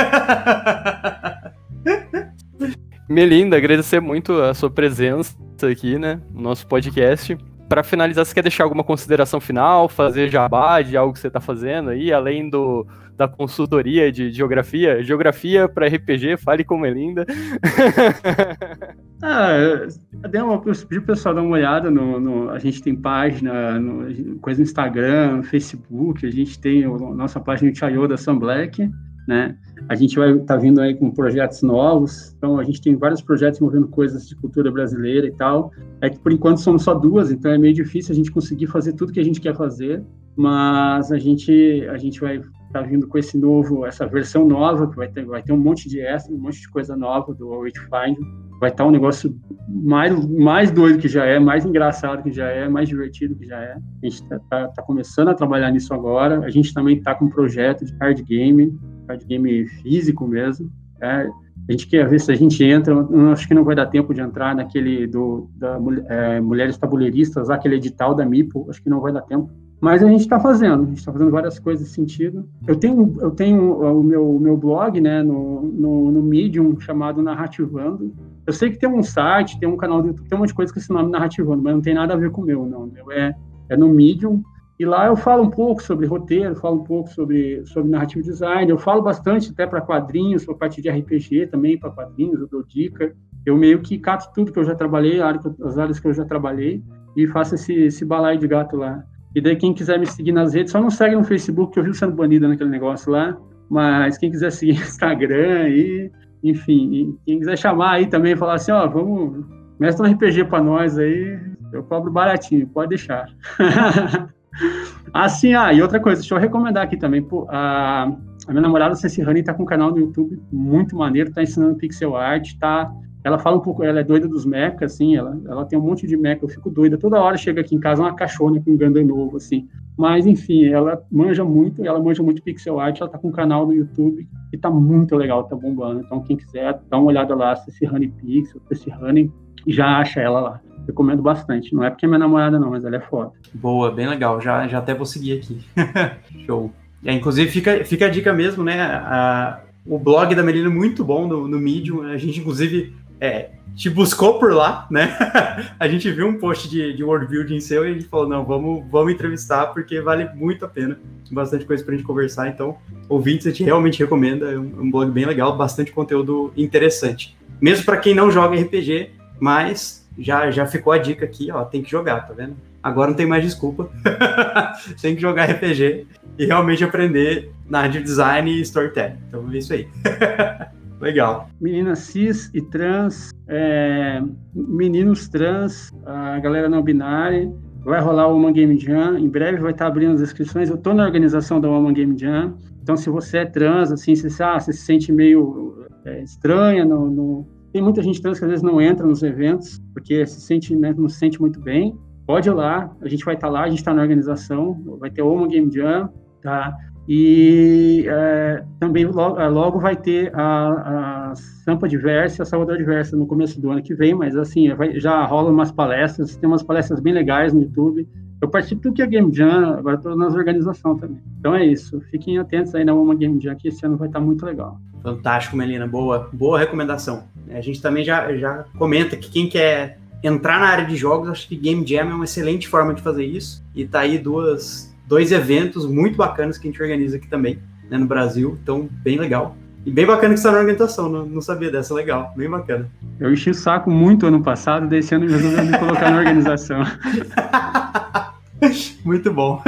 Melinda, agradecer muito a sua presença aqui, né, no nosso podcast. Para finalizar, você quer deixar alguma consideração final, fazer jabá de algo que você está fazendo aí, além do, da consultoria de geografia? Geografia para RPG, fale com Melinda. [LAUGHS] ah, eu uma, pedi o pessoal dar uma olhada no, no, A gente tem página, no, coisa no Instagram, no Facebook, a gente tem a nossa página de Chayo da Sun Black né? A gente vai estar tá vindo aí com projetos novos, então a gente tem vários projetos envolvendo coisas de cultura brasileira e tal. É que por enquanto somos só duas, então é meio difícil a gente conseguir fazer tudo que a gente quer fazer, mas a gente a gente vai estar tá vindo com esse novo, essa versão nova que vai ter vai ter um monte de extra, um monte de coisa nova do Wayfind. Vai estar tá um negócio mais mais doido que já é, mais engraçado que já é, mais divertido que já é. A gente está tá, tá começando a trabalhar nisso agora. A gente também está com um projeto de card game card game físico mesmo. É, a gente quer ver se a gente entra, acho que não vai dar tempo de entrar naquele do da é, Mulheres Tabuleiristas, aquele edital da MIPO, acho que não vai dar tempo. Mas a gente está fazendo, a gente está fazendo várias coisas nesse sentido. Eu tenho, eu tenho o meu, meu blog né, no, no, no Medium chamado Narrativando. Eu sei que tem um site, tem um canal do YouTube, tem um monte de coisa com esse nome Narrativando, mas não tem nada a ver com o meu, não. O meu é, é no Medium. E lá eu falo um pouco sobre roteiro, falo um pouco sobre, sobre narrativo design, eu falo bastante até para quadrinhos, para parte de RPG também, para quadrinhos, eu dou dica. Eu meio que cato tudo que eu já trabalhei, as áreas que eu já trabalhei, e faço esse, esse balaio de gato lá. E daí quem quiser me seguir nas redes, só não segue no Facebook, que eu vi sendo banido naquele negócio lá, mas quem quiser [LAUGHS] seguir no Instagram e, enfim, e quem quiser chamar aí também, falar assim, ó, vamos, mestre um RPG para nós aí, eu cobro baratinho, pode deixar. [LAUGHS] Assim, ah, e outra coisa, deixa eu recomendar aqui também, pô, a, a minha namorada, Ceci Honey, tá com um canal no YouTube muito maneiro, tá ensinando pixel art, tá, ela fala um pouco, ela é doida dos mechas, assim, ela, ela tem um monte de mecha, eu fico doida, toda hora chega aqui em casa uma cachorra com um Gundam novo, assim, mas enfim, ela manja muito, ela manja muito pixel art, ela tá com um canal no YouTube e tá muito legal, tá bombando, então quem quiser, dá uma olhada lá, Ceci Honey Pixel, Ceci Honey, já acha ela lá. Recomendo bastante. Não é porque é minha namorada, não, mas ela é foda. Boa, bem legal. Já, já até vou seguir aqui. [LAUGHS] Show. É, inclusive, fica, fica a dica mesmo, né? A, o blog da Melina é muito bom no, no Medium. A gente, inclusive, é, te buscou por lá, né? [LAUGHS] a gente viu um post de, de world building seu e a gente falou, não, vamos, vamos entrevistar porque vale muito a pena. Bastante coisa pra gente conversar, então, ouvintes, a gente realmente recomenda. É um, um blog bem legal, bastante conteúdo interessante. Mesmo para quem não joga RPG, mas já, já ficou a dica aqui, ó, tem que jogar, tá vendo? Agora não tem mais desculpa. [LAUGHS] tem que jogar RPG e realmente aprender narrative design e storytelling. Então é isso aí. [LAUGHS] Legal. Meninas cis e trans, é, meninos trans, a galera não binária. Vai rolar o Woman Game Jam. Em breve vai estar abrindo as inscrições. Eu estou na organização da Woman Game Jam. Então, se você é trans, assim, se, ah, você se sente meio é, estranha, no, no... tem muita gente trans que às vezes não entra nos eventos porque se sente, né, não se sente muito bem. Pode ir lá, a gente vai estar lá, a gente está na organização, vai ter o Woman Game Jam, tá? E é, também logo, é, logo, vai ter a, a Sampa Diversa e a Salvador Diversa no começo do ano que vem, mas assim, vai, já rolam umas palestras, tem umas palestras bem legais no YouTube. Eu participo do que é Game Jam, agora estou nas organizações também. Então é isso, fiquem atentos aí na Uma Game Jam, que esse ano vai estar muito legal. Fantástico, Melina, boa, boa recomendação. A gente também já, já comenta que quem quer entrar na área de jogos, acho que Game Jam é uma excelente forma de fazer isso. E tá aí duas, dois eventos muito bacanas que a gente organiza aqui também, né, no Brasil. Então, bem legal. E bem bacana que está na organização, não, não, sabia dessa, legal, bem bacana. Eu enchi o saco muito ano passado, desse ano resolvi me colocar na organização. [LAUGHS] [LAUGHS] muito bom.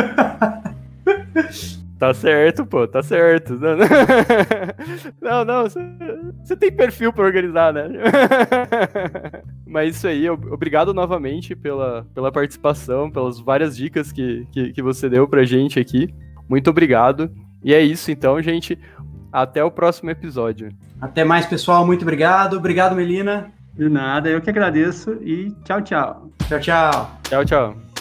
Tá certo, pô, tá certo. Não, não, [LAUGHS] você tem perfil para organizar, né? [LAUGHS] Mas isso aí, obrigado novamente pela, pela participação, pelas várias dicas que, que, que você deu pra gente aqui. Muito obrigado. E é isso então, gente. Até o próximo episódio. Até mais, pessoal. Muito obrigado. Obrigado, Melina. De nada, eu que agradeço e tchau, tchau. Tchau, tchau. Tchau, tchau.